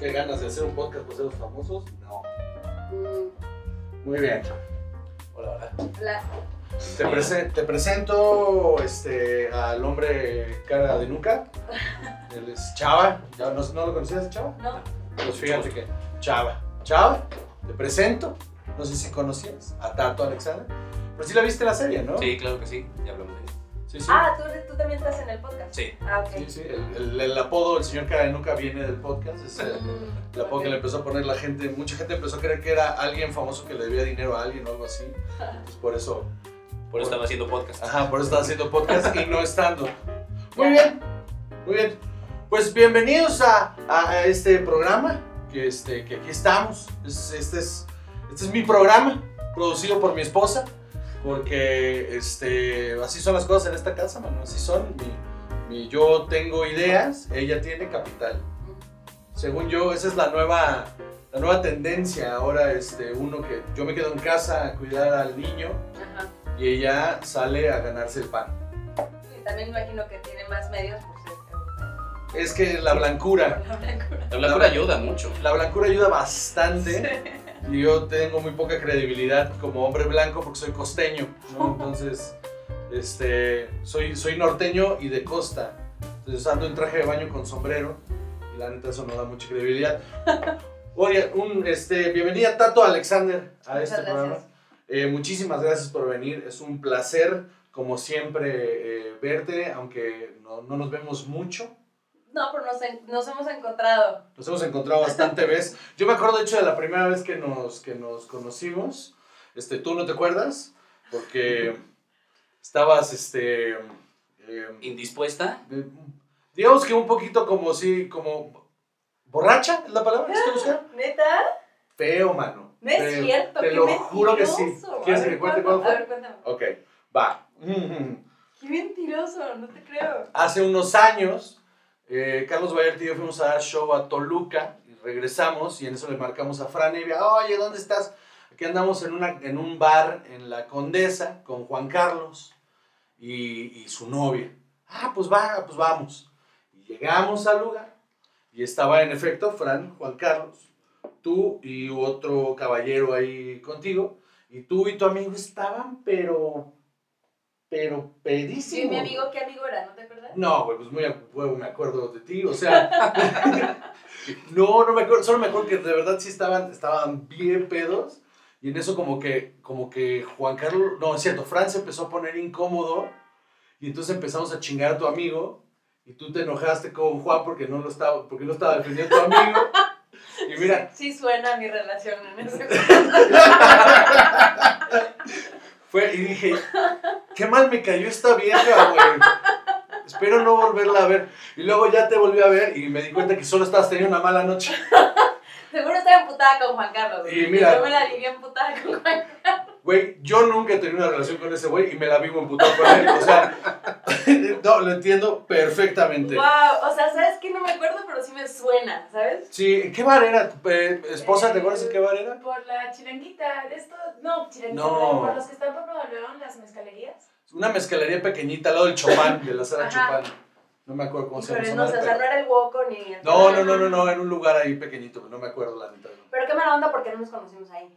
qué ganas de hacer un podcast para ser los famosos. No. Mm, Muy bien. Hola, hola. hola. Te, prese- te presento este, al hombre cara de nuca. Él es Chava. ¿Ya no, no lo conocías, Chava? No, Pues fíjate que Chava. Chava, te presento. No sé si conocías a Tato Alexander. Pero sí la viste la serie, ¿no? Sí, claro que sí, ya. Sí, sí. Ah, ¿tú, tú también estás en el podcast. Sí. Ah, ok. Sí, sí. El, el- el apodo del señor cara de nuca viene del podcast. Es el, el apodo que le empezó a poner la gente. Mucha gente empezó a creer que era alguien famoso que le debía dinero a alguien o algo así. Pues por eso Por eso estaba haciendo podcast. Ajá, por eso está haciendo podcast y no estando. Muy bien, muy bien. Pues bienvenidos a, a- a este programa, que, este, que aquí estamos. Es- este, es, este es mi programa, producido por mi esposa, porque este, así son las cosas en esta casa, mano, así son. Mi- mi- yo tengo ideas, ella tiene capital. Según yo, esa es la nueva, la nueva tendencia. Ahora, este, uno que yo me quedo en casa a cuidar al niño Ajá. y ella sale a ganarse el pan. Y también me imagino que tiene más medios por ser Es que la blancura, la blancura. La blancura ayuda mucho. la blancura ayuda bastante y yo tengo muy poca credibilidad como hombre blanco porque soy costeño, ¿no? Entonces, este, soy, soy norteño y de costa. Entonces ando en traje de baño con sombrero y la neta eso no da mucha credibilidad. Oye, un, este, bienvenida Tato Alexander a Muchas este programa. Eh, muchísimas gracias por venir. Es un placer, como siempre, eh, verte, aunque no, no nos vemos mucho. No, pero nos, en- nos hemos encontrado. Nos hemos encontrado bastante vez. Yo me acuerdo, de hecho, de la primera vez que nos, que nos conocimos. Este, ¿Tú no te acuerdas? Porque estabas, este... eh, ¿Indispuesta? eh, digamos que un poquito como si, como... ¿Borracha es la palabra que estoy buscando? ¿Neta? Feo, mano. No es Feo. cierto. Te lo juro que sí. ¿Quieres que cuente ¿cuándo? cuándo A fue? ver, cuéntame. Ok, va. Qué mentiroso, no te creo. Hace unos años, eh, Carlos Vallarta y yo fuimos a dar show a Toluca y regresamos y en eso le marcamos a Fran Evia, oye, ¿dónde estás? Aquí andamos en, una, en un bar en La Condesa con Juan Carlos y, y su novia. Ah, pues va, pues vamos. Y llegamos al lugar y estaba en efecto Fran, Juan Carlos, tú y otro caballero ahí contigo y tú y tu amigo estaban, pero, pero pedísimos. Sí, mi amigo, ¿qué amigo era? ¿No te acuerdas? No, güey, pues muy a huevo me acuerdo de ti, o sea. no, no me acuerdo, solo me acuerdo que de verdad sí estaban, estaban bien pedos. Y en eso como que, como que Juan Carlos, no, es cierto, Fran se empezó a poner incómodo. Y entonces empezamos a chingar a tu amigo. Y tú te enojaste con Juan porque no lo estaba, porque no estaba defendiendo a tu amigo. Y mira, Sí suena mi relación en ese fue y dije, qué mal me cayó esta vieja, güey. Espero no volverla a ver. Y luego ya te volví a ver y me di cuenta que solo estabas teniendo una mala noche. Seguro estaba emputada con Juan Carlos. Y mira- Yo me la viví emputada con Juan Güey, yo nunca he tenido una relación con ese güey y me la vivo emputado con él. O sea, no, lo entiendo perfectamente. Wow, o sea, ¿sabes qué? No me acuerdo, pero sí me suena, ¿sabes? Sí, ¿en qué bar era? Eh, esposa, ¿te acuerdas en qué bar era? Por la chilanguita, esto, no, chilanguita, No. por los que están por Nuevo León, las mezcalerías. Una mezcalería pequeñita al lado del Chopin, de la sala Ajá. Chopin. No me acuerdo cómo se llama. Pero no, o sea, no era el Woco ni el... No, no, no, no, no, en un lugar ahí pequeñito, no me acuerdo la neta. no. Pero qué mala onda porque no nos conocimos ahí.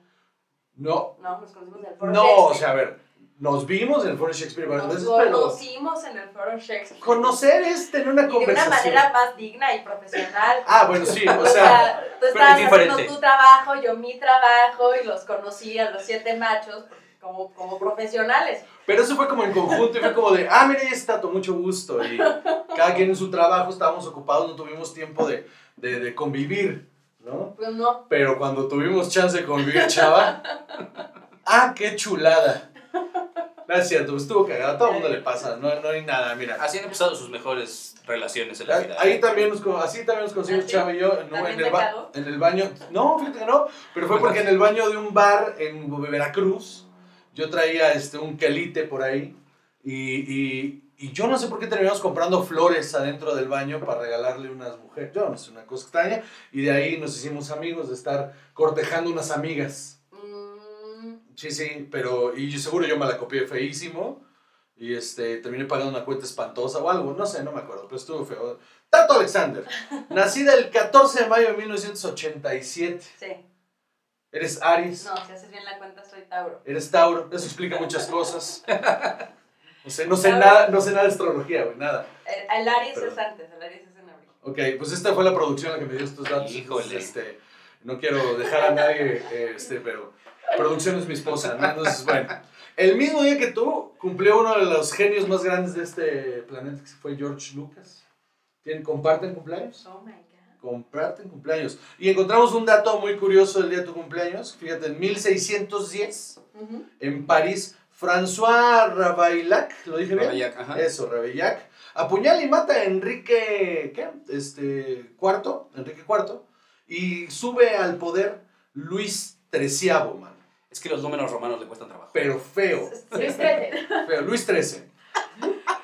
No, No, nos conocimos en el Foro no, o Shakespeare. sea, a ver, nos vimos en el Foro Shakespeare varias Nos veces, pero conocimos en el Foro Shakespeare. conocer es tener una Y de una conversación. manera más digna y profesional. Ah, bueno, sí, o O sea, sea, tú estabas es haciendo tu trabajo, yo mi trabajo, y los conocí a los siete machos como, como profesionales. Pero eso fue como en conjunto y fue como de, ah, mira, ahí está, con mucho gusto. Y cada quien en su trabajo, estábamos ocupados, no tuvimos tiempo de, de, de convivir, ¿no? Pues no. Pero cuando tuvimos chance de convivir, chava, ah, qué chulada. No es cierto, pues estuvo cagado, a todo el mundo le pasa, no, no hay nada, mira. Así han empezado sus mejores relaciones en la vida. Ahí también nos, así también nos conocimos ¿Ah? Chava y yo, no, ¿También en, te el ba- en el baño, no, fíjate que no, pero fue porque en el baño de un bar en Veracruz, yo traía este, un quelite por ahí y, y, y yo no sé por qué terminamos comprando flores adentro del baño para regalarle unas mujeres, yo no sé, una cosa extraña, y de ahí nos hicimos amigos de estar cortejando unas amigas. Mm, Sí, sí, pero, y seguro yo me la copié feísimo. Y este, terminé pagando una cuenta espantosa o algo, no sé, no me acuerdo, pero estuvo feo. Tato Alexander, nacida el 14 de mayo de 1987. Sí. Eres Aries, No, si haces bien la cuenta, soy Tauro. eres Tauro, eso explica muchas cosas. No sé, no sé nada, no sé nada de astrología, güey, nada. El, el Aries Pero- es antes, el Aries es en abril. Ok, pues esta fue la producción la que me dio estos datos. Híjole. Este, no quiero dejar a nadie, este, pero producción es mi esposa, ¿no? Entonces, bueno. El mismo día que tú, cumplió uno de los genios más grandes de este planeta, que fue George Lucas. ¿Tienen, ¿Comparten cumpleaños? Oh my god. Comparten cumpleaños. Y encontramos un dato muy curioso del día de tu cumpleaños. Fíjate, en 1610, Ujú. en París, François Ravaillac, ¿lo dije bien? Ravaillac, ajá. Eso, Ravaillac. Apuñala y mata a Enrique, ¿qué? Este, cuarto, Enrique IV. Y sube al poder Luis XIII, man. Es que los números romanos le cuestan trabajo. Pero feo, Luis Trete. feo, Luis XIII.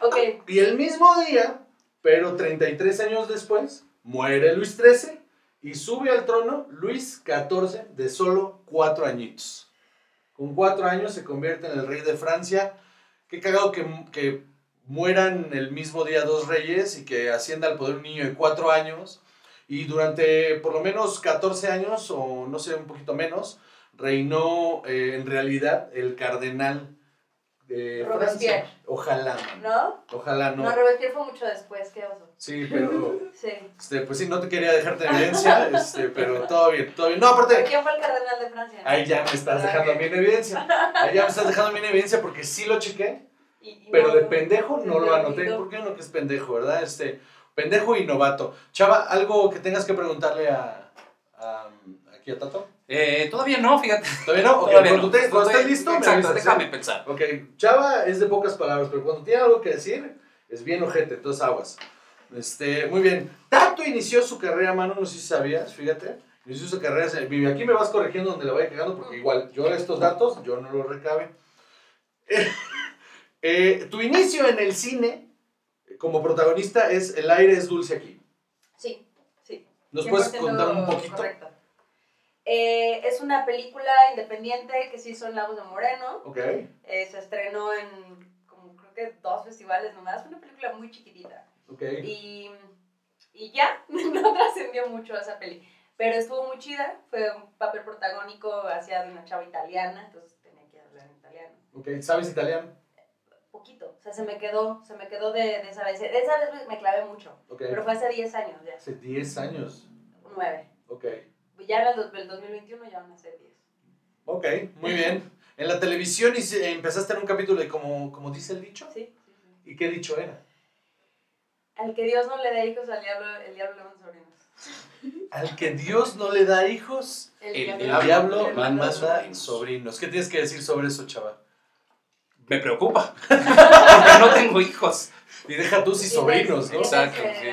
Ok, Y el mismo día, pero 33 años después, muere Luis XIII y sube al trono Luis XIV de solo cuatro añitos. Con cuatro años se convierte en el rey de Francia. Qué cagado que, que mueran el mismo día dos reyes y que ascienda al poder un niño de cuatro años. Y durante por lo menos 14 años, o no sé, un poquito menos, reinó eh, en realidad el cardenal de Francia. Robespierre. Ojalá. ¿no? Ojalá no. No, Robespierre fue mucho después, qué oso. Sí, pero Sí. este, pues sí, no te quería dejarte en evidencia, este, pero todo bien, todo bien. No, ¿Pero aparte, quién fue el cardenal de Francia? ahí ya me estás dejando a ok. mí en evidencia. Ahí ya me estás dejando mí en evidencia porque sí lo chequé, Y- y pero no- de pendejo no lo anoté. olvidó. ¿Por qué uno que es pendejo, verdad? Este, pendejo y novato. Chava, ¿algo que tengas que preguntarle a, a- aquí a Tato? Eh, todavía no, fíjate. ¿Todavía no? Ok, Todavía cuando, no. te- cuando Estoy- estés listo, me Exacto, avisas, ¿eh? déjame pensar. Ok, Chava es de pocas palabras, pero cuando tiene algo que decir, es bien ojete, entonces aguas. Este, muy bien. Tato inició su carrera, mano, no sé si sabías, fíjate. Inició su carrera, aquí me vas corrigiendo donde le vaya cagando, porque igual yo estos datos, yo no los recabe. Eh, tu inicio en el cine como protagonista es El aire es dulce aquí. Sí, sí. ¿Nos puedes 100% contar un poquito? Correcto. Eh, es una película independiente que se hizo en Lagos de Moreno. Ok, Eh, se estrenó en como creo que dos festivales nomás. Fue una película muy chiquitita. ok. Y, y ya, no trascendió mucho esa peli. Pero estuvo muy chida. Fue un papel protagónico hacia de una chava italiana. Entonces tenía que hablar en italiano. Ok, ¿sabes italiano? Poquito. O sea, se me quedó, se me quedó de, de esa vez. De esa vez me- clavé mucho. Ok. Pero fue hace 10 años ya. Hace 10 años. 9. Ok. Ya en el, dos- el 2021 ya van a ser 10. Ok, muy bien. En la televisión hice- empezaste en un capítulo de como, como dice el dicho. Sí, sí, sí. ¿Y qué dicho era? Al que Dios no le dé hijos, al diablo, el diablo le manda sobrinos. Al que Dios no le da hijos, El el diablo diablo le manda manda sobrinos. sobrinos. ¿Qué tienes que decir sobre eso, chava? Me preocupa. Porque no tengo hijos. Y deja tú si sobrinos, ¿no? Exacto, sí.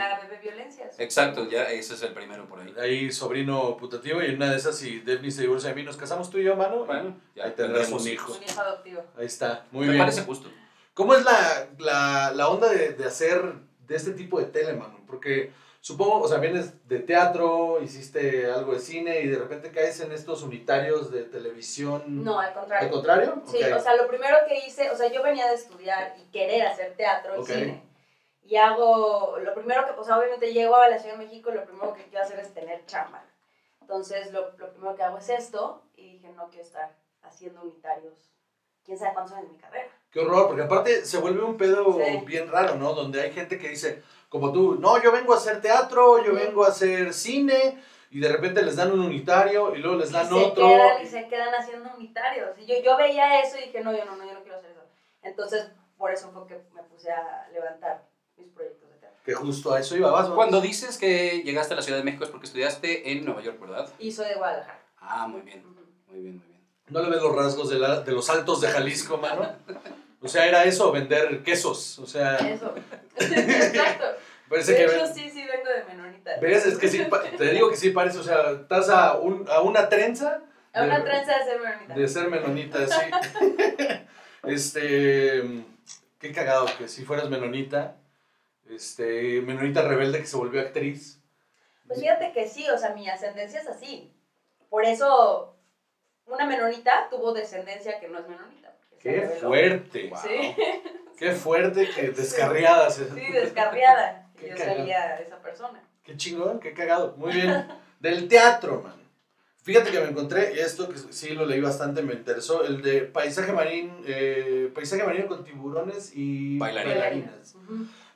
Exacto, ya ese es el primero por ahí. Ahí sobrino putativo y en una de esas si Devni se divorcia de mí, nos casamos tú y yo, mano. Bueno, ya Ahí tendrás tendremos un hijo. Un hijo adoptivo. Ahí está, muy Me bien. parece justo. ¿Cómo es la, la, la onda de, de hacer de este tipo de tele, mano? Porque supongo, o sea, vienes de teatro, hiciste algo de cine y de repente caes en estos unitarios de televisión. No, al ¿Al contrario. contrario? Sí, Ok. o sea, lo primero que hice, o sea, yo venía de estudiar y querer hacer teatro y cine. Y hago, lo primero que, sea, obviamente llego a la Ciudad de México, lo primero que quiero hacer es tener chamba. Entonces, lo, lo primero que hago es esto y dije, no quiero estar haciendo unitarios. ¿Quién sabe cuántos años de mi carrera? Qué horror, porque aparte se vuelve un pedo Sí. bien raro, ¿no? Donde hay gente que dice, como tú, no, yo vengo a hacer teatro, yo vengo a hacer cine, y de repente les dan un unitario y luego les dan otro. quedan y se quedan haciendo unitarios. Y yo, yo veía eso y dije, no, yo no, no, yo no quiero hacer eso. Entonces, por eso fue que me puse a levantar mis proyectos de teatro. Que justo a eso iba, vas, vas. Cuando dices que llegaste a la Ciudad de México es porque estudiaste en Nueva York, ¿verdad? Y soy de Guadalajara. Ah, muy bien, muy bien, muy bien. ¿No le ves los rasgos de, la- de los altos de Jalisco, mano? O sea, era eso, vender quesos. O sea, Eso. Exacto. Parece de que... hecho, ven- sí, sí, vengo de menonita. ¿Ves? Es que sí, te digo que sí parece, o sea, estás a, un, a una trenza A una tranza de ser menonita. de ser menonita, sí. este, qué cagado que si fueras menonita, este, menonita rebelde que se volvió actriz. Pues fíjate que sí, o sea, mi ascendencia es así. Por eso, una menonita tuvo descendencia que no es menonita. Qué fuerte. Wow. Sí, Qué fuerte, que descarriadas. Sí, descarriada. Qué yo cagado. salía esa persona. Qué chingón, qué cagado. Muy bien. Del teatro, man. Fíjate que me encontré, esto que sí lo leí bastante, me interesó, el de paisaje marino, eh, paisaje marino con tiburones y Bailarinas.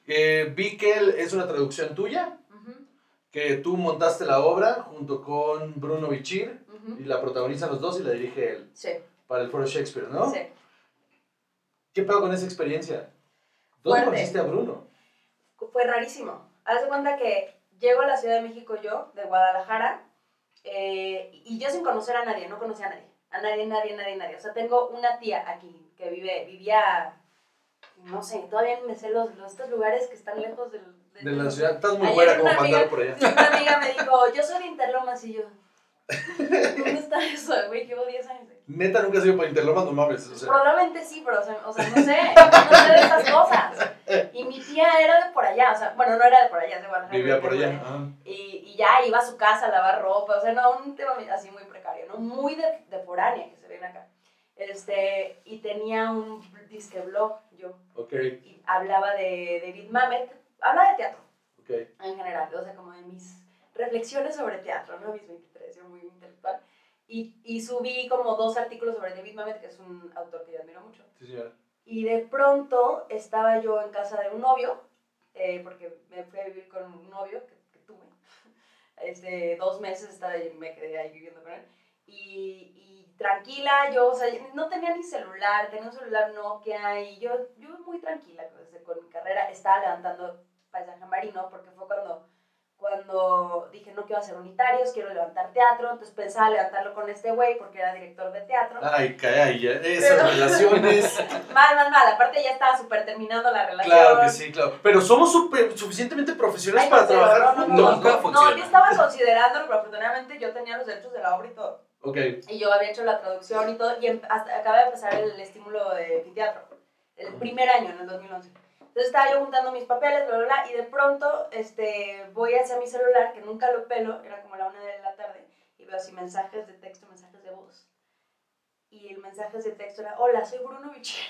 Eh, vi que es una traducción tuya, que tú montaste la obra junto con Bruno Bichir, y la protagonizan los dos y la dirige él, Sí, para el Foro Shakespeare, ¿no? sí. ¿Qué pedo con esa experiencia? ¿Dónde Fuerte. conociste a Bruno? Fue rarísimo. Haz de cuenta que llego a la Ciudad de México yo, de Guadalajara, eh, y yo sin conocer a nadie, no conocía a nadie. A nadie, nadie, nadie, nadie. O sea, tengo una tía aquí que vive, vivía, no sé, todavía me sé los, los estos lugares que están lejos del, del- De la ciudad, estás muy buena como para andar por allá. Una amiga me dijo, yo soy de Interlomas y yo, ¿dónde está eso, güey? Llevo 10 años. ahí". Neta, nunca has ido para Interlomas, no mames. O sea, Probablemente sí, pero o sea, o sea, no sé, no sé de esas cosas. Y mi tía era de por allá, o sea, bueno, no era de por allá, de Guadalajara. vivía por allá. Y, y ya iba a su casa a lavar ropa, o sea, no, un tema así muy precario, ¿no? Muy de, de foránea que se ven acá. Este, y tenía un disque blog yo, Ok, y hablaba de David Mamet, hablaba de teatro ok. en general, o sea, como de mis reflexiones sobre teatro, ¿no? Mis 23, yo muy intelectual. Y, y subí como dos artículos sobre David Mamet, que es un autor que yo admiro mucho. Sí, señora. Y de pronto estaba yo en casa de un novio, eh, porque me fui a vivir con un novio que, que tuve. Este, dos meses estaba ahí, me quedé ahí viviendo con él. Y, y tranquila, yo, o sea, no tenía ni celular, tenía un celular Nokia y yo, yo muy tranquila desde con mi carrera. Estaba levantando paisaje marino porque fue cuando, cuando dije no quiero hacer unitarios, quiero levantar teatro. Entonces pensaba levantarlo con este güey porque era director de teatro. Ay, caray, ya. Esas Pero- relaciones. Mal, mal, mal. Aparte ya estaba súper terminando la relación. Claro que sí, claro. Pero somos super- suficientemente profesionales Ay, para no, trabajar no, no, no, Nunca funciona. No, yo estaba considerándolo, pero afortunadamente yo tenía los derechos de la obra y todo. Ok, Y yo había hecho la traducción y todo. Y em- hasta, acaba de empezar el estímulo de mi teatro. El primer año, en el 2011. Entonces estaba yo juntando mis papeles, bla, bla, bla. Y de pronto este, voy hacia mi celular, que nunca lo pelo, era como la una de la tarde. Y veo así mensajes de texto, mensajes de voz. Y el mensaje de texto era: Hola, soy Bruno Bichir.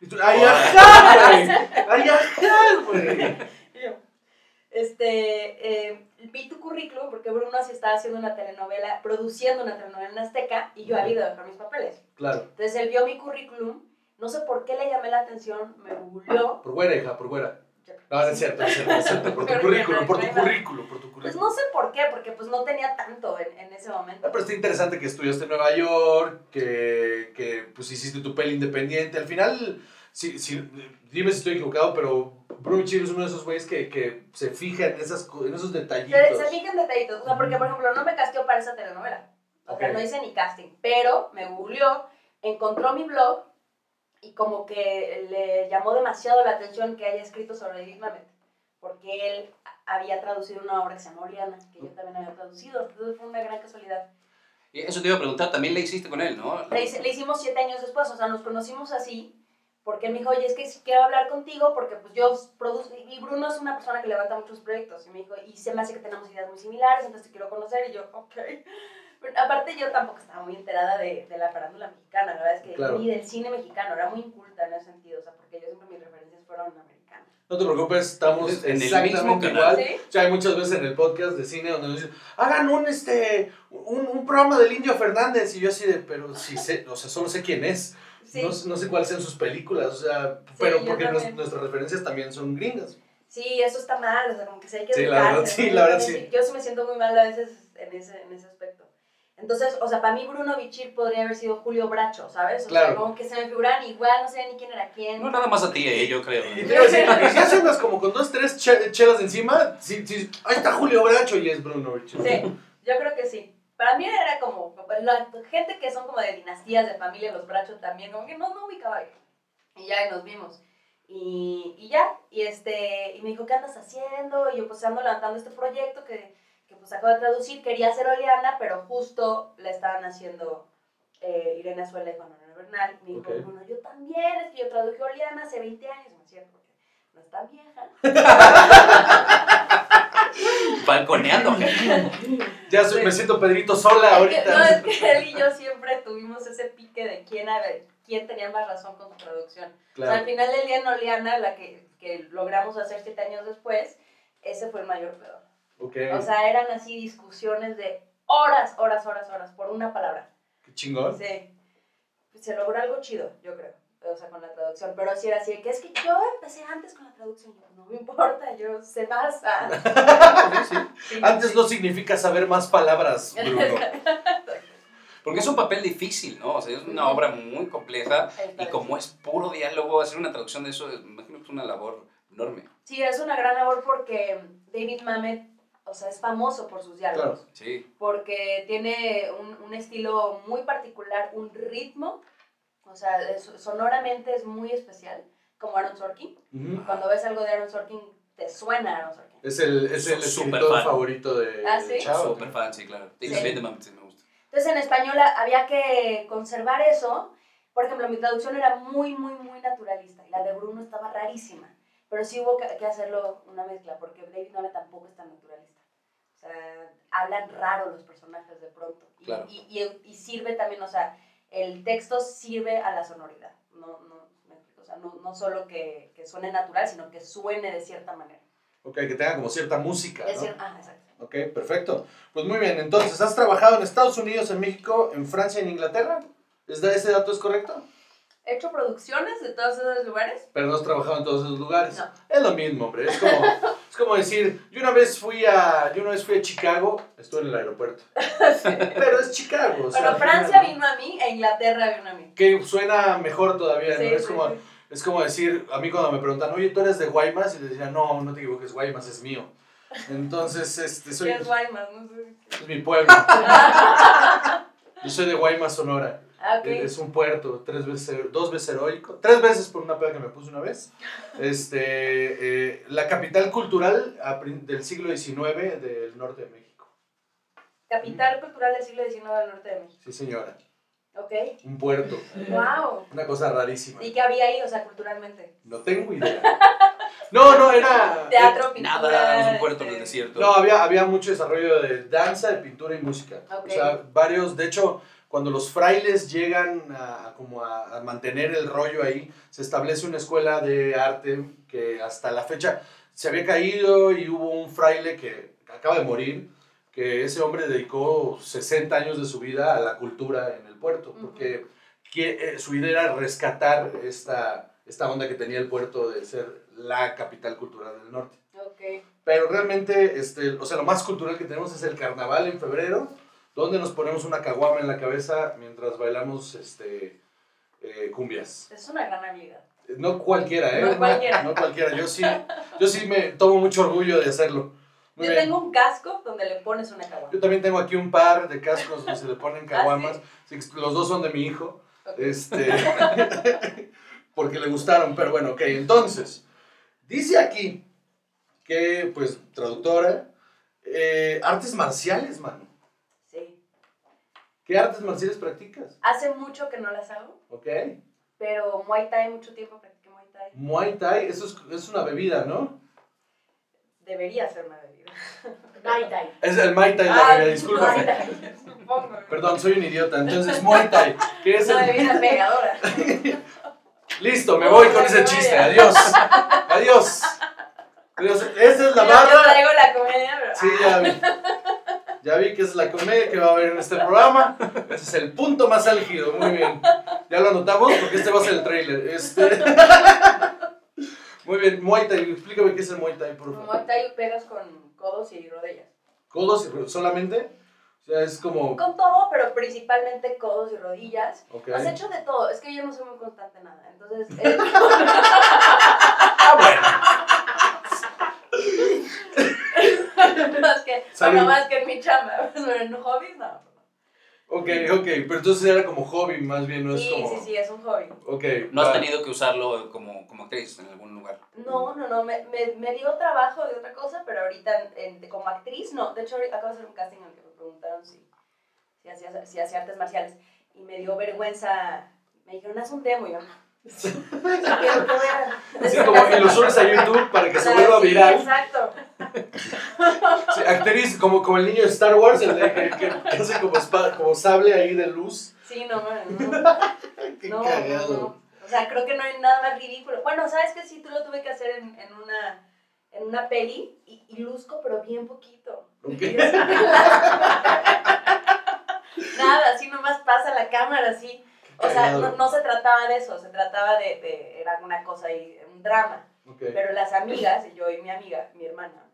¡Ay, ajá, güey! ¡Ay, ajá, güey! Y yo, este, eh, vi tu currículum porque Bruno así estaba haciendo una telenovela, produciendo una telenovela en Azteca y yo había ido a dejar mis papeles. Claro, Entonces él vio mi currículum, no sé por qué le llamé la atención, me googleó. por güera, hija, por güera. No, no es cierto, es cierto, es cierto. Por tu Pero currículum, por tu currículum, por tu Pues currículum. no sé por qué, porque pues no tenía tanto en, en ese momento. Ah, Pero está interesante que estudiaste en Nueva York, que, que pues hiciste tu peli independiente. Al final, sí, sí, dime si estoy equivocado, pero Bruno Chiro es uno de esos güeyes que, que se fija en, esas, en esos detallitos. Se, se fijan detallitos, o sea, porque por ejemplo no me casteó para esa telenovela. O sea, Ok. no hice ni casting, pero me googleó, encontró mi blog y como que le llamó demasiado la atención que haya escrito sobre Mamet, porque él había traducido una obra que se llama Oriana, que yo también había traducido, entonces fue una gran casualidad. Y Eso te iba a preguntar, también le hiciste con él, ¿no? Le, hice- le hicimos siete años después, o sea, nos conocimos así, porque él me dijo, oye, es que si quiero hablar contigo, porque pues yo produzco, y Bruno es una persona que levanta muchos proyectos, y me dijo, y se me hace que tenemos ideas muy similares, entonces te quiero conocer, y yo, ok. Pero aparte yo tampoco estaba muy enterada de, de la farándula mexicana, la verdad es que Claro. ni del cine mexicano, era muy inculta en ese sentido, o sea, porque yo siempre mis referencias fueron americanas. No te preocupes, estamos En el exactamente mismo canal. igual. ¿Sí? O sea, hay muchas veces en el podcast de cine donde nos dicen, hagan un, este, un, un programa del Indio Fernández. Y yo así de, pero sí sé, o sea, solo sé quién es. Sí. No, no sé cuáles sean sus películas, o sea, pero porque nos- nuestras referencias también son gringas. Sí, eso está mal, o sea, como que se hay que Sí, la educarse, verdad, sí, la verdad, sí. Yo sí me siento muy mal a veces en ese, en ese aspecto. Entonces, o sea, para mí Bruno Bichir podría haber sido Julio Bracho, ¿sabes? O Claro. sea, como que se me figuran igual, no sé ni quién era quién. No nada más a ti, eh, yo creo. Y te decir, si haces unas como con dos, tres che- chelas encima, sí, sí, ahí está Julio Bracho y es Bruno Bichir. Sí, yo creo que sí. Para mí era como, la gente que son como de dinastías, de familia, los Bracho también, como que no, no ubicaba yo. Y ya y nos vimos. Y, y ya, y, este, y me dijo, ¿qué andas haciendo? Y yo pues ando levantando este proyecto que, que pues acabo de traducir, quería hacer Oleana, pero justo la estaban haciendo eh, Irene Azuela y Juan Manuel Bernal. Me dijo, Ok. Bruno, yo también, es que yo traduje Oleana hace 20 años, no es cierto, porque no es tan vieja. Balconeando. Ya soy- Sí. me siento Pedrito sola ahorita. no, es que él y yo siempre tuvimos ese pique de quién, a ver, quién tenía más razón con su traducción. O sea, al final del día, Noliana, la que, que logramos hacer siete años después, ese fue el mayor peor. Ok. O sea, eran así discusiones de horas, horas, horas, horas, por una palabra. Qué chingón. Sí. Se logró algo chido, yo creo. O sea, con la traducción. Pero sí era así, que es que yo empecé antes con la traducción. Yo, no me importa, yo sé más. Sí, sí. Sí, Antes no significa saber más palabras, Bruno. Porque es un papel difícil, ¿no? O sea, es una obra muy compleja y como es puro diálogo, hacer una traducción de eso, imagino que es una labor enorme. Sí, es una gran labor porque David Mamet, o sea, es famoso por sus diálogos. Claro. Sí. Porque tiene un, un estilo muy particular, un ritmo, o sea, es- sonoramente es muy especial, como Aaron Sorkin. Cuando ves algo de Aaron Sorkin, te suena Aaron Sorkin. Es el, es el Súper escritor fan. favorito de, ¿Ah, de sí? Chavo. Súper fan, sí, claro. Y Sí. también de Mamet, sí, me gusta. Entonces en español había que conservar eso. Por ejemplo, mi traducción era muy, muy, muy naturalista y la de Bruno estaba rarísima. Pero sí hubo que, hacerlo una mezcla porque David Mamet tampoco es tan naturalista. O sea, hablan raro los personajes de pronto. Y, Claro. y, y- y sirve también, o sea, el texto sirve a la sonoridad. No, no. O sea, no, no solo que, que suene natural, sino que suene de cierta manera. Ok, que tenga como cierta música, ¿no? ah, exacto. Ok, perfecto. Pues muy bien, entonces, ¿has trabajado en Estados Unidos, en México, en Francia, en Inglaterra? ¿Es de- ¿Ese dato es correcto? He hecho producciones de todos esos lugares. Pero no has trabajado en todos esos lugares. No. Es lo mismo, hombre. Es como, es como decir, yo una vez fui a, yo una vez fui a Chicago, estuve en el aeropuerto. Pero es Chicago. o sea, Pero Francia vino a mí e Inglaterra vino a mí. Que suena mejor todavía, ¿no? Sí, es, sí, como, es como decir, a mí cuando me preguntan, oye, ¿tú eres de Guaymas? Y les decía, no, no te equivoques, Guaymas es mío. Entonces, este, soy, ¿Qué es Guaymas? No sé. es mi pueblo. Yo soy de Guaymas, Sonora. Ah. Es un puerto, tres veces, dos veces heroico, tres veces por una peda que me puse una vez. Este, eh, la capital cultural del siglo XIX del norte de México. Capital cultural del siglo XIX del norte de México. Sí, señora. Ok. Un puerto. Wow. Una cosa rarísima. ¿Y qué había ahí, o sea, culturalmente? No tengo idea. No, no, era... Teatro, pintura. Nada, es un puerto en este, el desierto. No, había, había mucho desarrollo de danza, de pintura y música. Ok. O sea, varios, de hecho, cuando los frailes llegan a, como a, a mantener el rollo ahí, se establece una escuela de arte que hasta la fecha se había caído y hubo un fraile que acaba de morir, que ese hombre dedicó 60 años de su vida a la cultura en el puerto, porque que- eh, su idea era rescatar esta, esta onda que tenía el puerto de ser la capital cultural del norte. Ok. Pero realmente, este, o sea, lo más cultural que tenemos es el carnaval en febrero, donde nos ponemos una caguama en la cabeza mientras bailamos este, eh, cumbias. Es una gran habilidad. No cualquiera, ¿eh? No cualquiera. No cualquiera. Yo sí, yo sí me tomo mucho orgullo de hacerlo. Muy Yo bien. tengo un casco donde le pones una caguama. Yo también tengo aquí un par de cascos donde se le ponen caguamas. ¿Ah, Sí, Los dos son de mi hijo. Este, porque le gustaron, pero bueno, ok, entonces, dice aquí que, pues, traductora, eh, artes marciales, mano. ¿Qué artes marciales practicas? Hace mucho que no las hago, Ok. pero Muay Thai, mucho tiempo practiqué Muay Thai. Muay Thai, eso es, es una bebida, ¿no? Debería ser una bebida. Muay Thai. Es el Muay Thai la Ah, bebida, disculpa. Muay Thai, supongo. Perdón, soy un idiota. Entonces, Muay Thai, ¿qué es Una el...? bebida pegadora. Listo, me voy con ese chiste. Adiós. Adiós. Adiós. Esa es la Yo- Yo barra. traigo la comedia, pero... Sí, ya vi. Ya vi que es la comedia que va a haber en este programa. Ese es el punto más álgido. Muy bien. Ya lo anotamos porque este va a ser el trailer. Este... Muy bien. Muay Thai. Explícame qué es el Muay Thai, por favor. Muay Thai pegas con codos y rodillas. ¿Codos y ro- solamente? O sea, es como... Con todo, pero principalmente codos y rodillas. Ok. Has hecho de todo. Es que yo no soy muy constante en nada. Entonces, eh, Ah, bueno. más que, Salud. bueno, más que en mi chamba. Pero en hobbies, no. Ok, ok. Pero entonces era como hobby más bien, no es Sí, como... sí, sí, es un hobby. Ok. ¿No has tenido que usarlo como, como actriz en algún lugar? No, no, no, me, me, me dio trabajo de otra cosa, pero ahorita en- en- como actriz no. De hecho, ahorita acabo de hacer un casting en el que me preguntaron si, si, hacía, si hacía artes marciales y me dio vergüenza. Me dijeron, haz un demo. Y yo, ¿qué, qué voy a Así como que subes a YouTube para que se vuelva Sí, viral. Exacto. Sí, actriz como, como el niño de Star Wars, el de que, que- que hace como, espa- como sable ahí de luz. Sí, no, no. Qué No, cagado. no. O sea, creo que no hay nada más ridículo. Bueno, ¿sabes qué? Sí, tú lo tuve que hacer en, en una, en una peli y, y luzco, pero bien poquito. Ok. Y así- Nada, así nomás pasa la cámara, así. O sea, no, no se trataba de eso, se trataba de, de era una cosa ahí, un drama. Ok. Pero las amigas, yo y mi amiga, mi hermana,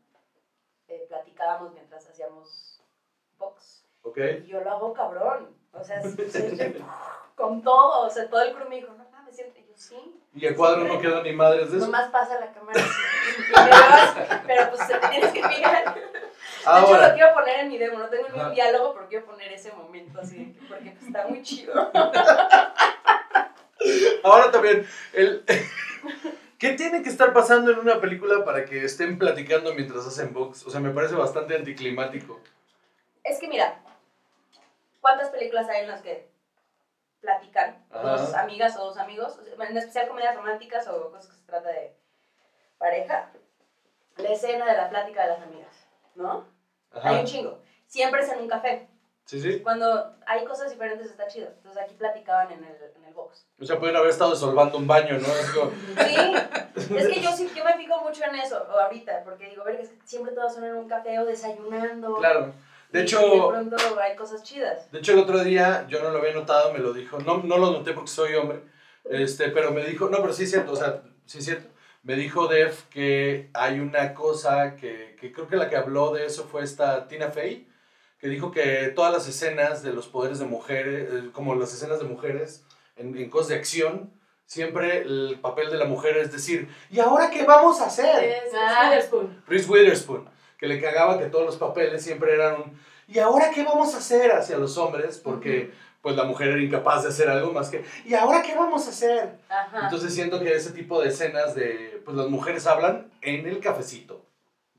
eh, platicábamos mientras hacíamos box. Ok. Y yo lo hago cabrón. O sea, se- con todo. O sea, todo el crew me dijo, no mames, siempre. Y yo, sí. Y el cuadro no quedó ni madres de eso. Nomás pasa la cámara así. Y pero pues tienes que fijar. De hecho, lo Ahora, quiero poner en mi demo. No tengo ningún diálogo, pero quiero poner ese momento así. Porque pues, está muy chido. ahora también, el... ¿qué tiene que estar pasando en una película para que estén platicando mientras hacen box? O sea, me parece bastante anticlimático. Es que mira, ¿cuántas películas hay en las que platican Ajá. dos amigas o dos amigos? En especial comedias románticas o cosas que se trata de pareja. La escena de la plática de las amigas, ¿no? Hay un Ajá. chingo. Siempre es en un café. Sí, sí. Cuando hay cosas diferentes está chido. Entonces aquí platicaban en el, en el box. O sea, pueden haber estado desolvando un baño, ¿no? Es como- Sí, es que yo, sí, yo me fijo mucho en eso o ahorita, porque digo, ver, es que siempre todos son en un café o desayunando. Claro. De hecho, De pronto hay cosas chidas. De hecho, el otro día yo no lo había notado, me lo dijo. No, no lo noté porque soy hombre. Este, pero me dijo, no, pero sí es cierto, o sea, sí es cierto. Me dijo Def que hay una cosa que, que creo que la que habló de eso fue esta Tina Fey, que dijo que todas las escenas de los poderes de mujeres, eh, como las escenas de mujeres en, en cosas de acción, siempre el papel de la mujer es decir, ¿y ahora qué vamos a hacer? Es Ah. Witherspoon. Reese Witherspoon, que le cagaba que todos los papeles siempre eran un ¿y ahora qué vamos a hacer hacia los hombres? Porque pues la mujer era incapaz de hacer algo más que ¿y ahora qué vamos a hacer? Ajá. Entonces siento que ese tipo de escenas de pues las mujeres hablan en el cafecito,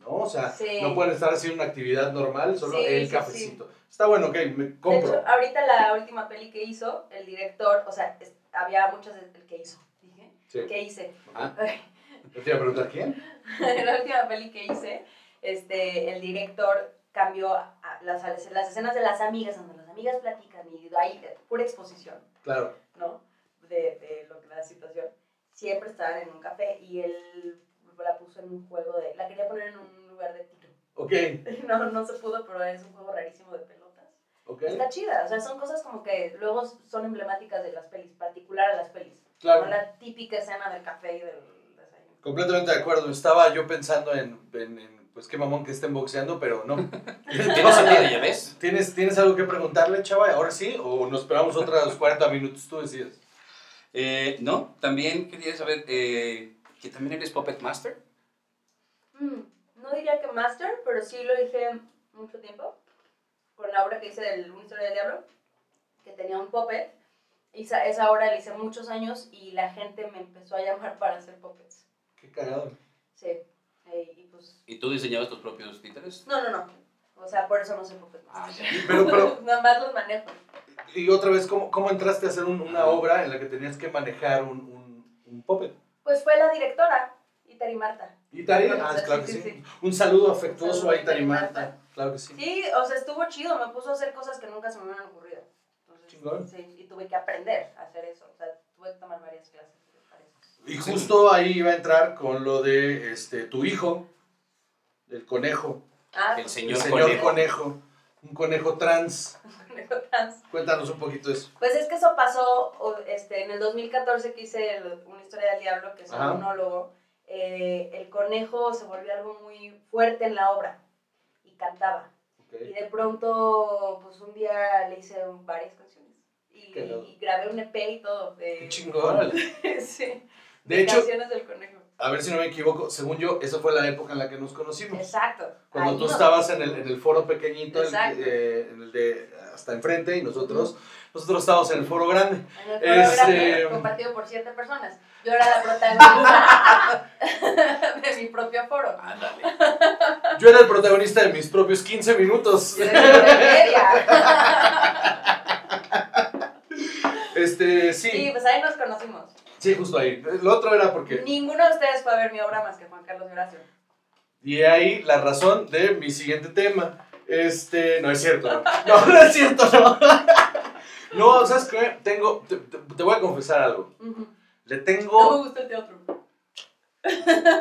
¿no? O sea, Sí. no pueden estar haciendo una actividad normal, solo Sí, el sí, cafecito. Está bueno, ok, me de compro. hecho, ahorita la última peli que hizo, el director, o sea, es- había muchas de el que hizo. Dije. ¿qué hice? Te iba a preguntar quién. la última peli que hice, este, el director cambió a- las, las escenas de las amigas, amigas platican y hay eh, pura exposición, Claro. ¿no? De, de lo que la situación. Siempre estaban en un café y él la puso en un juego de... La quería poner en un lugar de tiro. Ok, No, no se pudo, pero es un juego rarísimo de pelotas. ok. Está chida, o sea, son cosas como que luego son emblemáticas de las pelis, particular a las pelis. Claro. No la típica escena del café y del desayuno. Completamente de acuerdo. Estaba yo pensando en, en- en, pues qué mamón que estén boxeando, pero no. ¿Tienes, ¿Tienes algo que preguntarle, chava? ¿Ahora sí? ¿O nos esperamos otros 40 minutos? Tú decides. Eh, no, también quería saber eh, que también eres Puppet Master. Mm, no diría que master, pero sí lo hice mucho tiempo. Con la obra que hice del Una historia del diablo, que tenía un puppet. Esa, esa obra la hice muchos años y la gente me empezó a llamar para hacer puppets. Qué cagado. Sí. Eh, y pues. ¿Y tú diseñabas tus propios títeres? No, no, no. O sea, por eso no soy puppet Ah, master. ya. Pero, pero, Nada más los manejo. y otra vez, ¿cómo, cómo entraste a hacer un- una obra en la que tenías que manejar un, un, un puppet? Pues fue la directora, Itari Marta. ¿Y Tari? Bueno, Ah, claro que sí, sí. sí, Un saludo afectuoso Un saludo a Itari Marta. Marta. Claro que sí. Sí, o sea, estuvo chido, me puso a hacer cosas que nunca se me hubieran ocurrido. Entonces, Chingón. Sí, y tuve que aprender a hacer eso. O sea, tuve que tomar varias clases para eso. Y justo ahí iba a entrar con lo de este, tu hijo, el conejo. Ah, El pues, señor el señor conejo. conejo. Un conejo trans. conejo trans. Cuéntanos un poquito de eso. Pues es que eso pasó este, en el 2014 que hice el- una historia del diablo, que es un monólogo. eh, el conejo se volvió algo muy fuerte en la obra y cantaba. Y de pronto, pues un día le hice varias canciones. Y, grabé un EP y todo. De, Qué chingón. sí. De hecho, canciones del conejo. A ver si no me equivoco, según yo, esa fue la época en la que nos conocimos. Exacto. Cuando Ahí tú estabas en el, en el foro pequeñito, el, Exacto. eh, en el de hasta enfrente, y nosotros, nosotros estábamos en el foro grande. En el programa Este- compartido por siete personas. Yo era la protagonista de mi propio foro. Ándale. Yo era el protagonista de mis propios 15 minutos. La media. Este, Sí, sí, pues ahí nos conocimos. Sí, justo ahí. Lo otro era porque... Ninguno de ustedes fue a ver mi obra más que Juan Carlos Horacio. Y ahí la razón de mi siguiente tema. Este, no es cierto, no, no, no es cierto, no. No, ¿sabes qué? Tengo, te, te- te voy a confesar algo. Le No me tengo, gusta el teatro.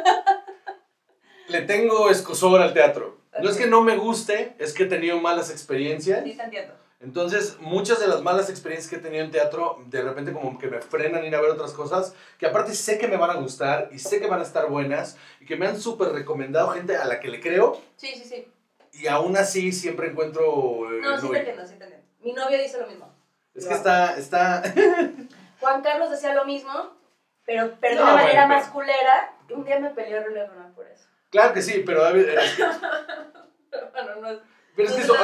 le tengo escosor al teatro. No es que no me guste, es que he tenido malas experiencias. Sí, te entiendo. Entonces, muchas de las malas experiencias que he tenido en teatro, de repente como que me frenan ir a ver otras cosas, que aparte sé que me van a gustar y sé que van a estar buenas y que me han súper recomendado gente a la que le creo Sí, sí, sí. y aún así siempre encuentro... eh, No, sí te entiendo, sí te entiendo. Mi novio dice lo mismo. es que está, está... Juan Carlos decía lo mismo, pero, pero de una manera bueno, más culera. Un día me peleó él por eso. claro que sí, pero Bueno, no es... pero es que eso...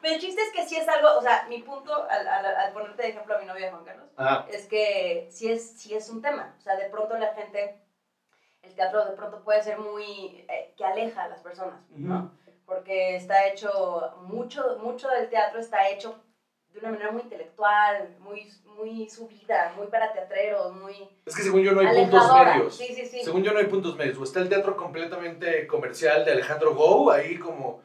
Pero el chiste es que sí es algo, o sea, mi punto al, al, al ponerte de ejemplo a mi novia Juan Carlos, Ajá. es que sí es, sí es un tema. O sea, de pronto la gente, el teatro de pronto puede ser muy, eh, que aleja a las personas, ¿no? Porque está hecho, mucho, mucho del teatro está hecho de una manera muy intelectual, muy, muy subida, muy para teatreros, muy Es que según yo no hay puntos alejadora. medios. Sí, sí, sí. Según yo no hay puntos medios. O está el teatro completamente comercial de Alejandro Gou, ahí como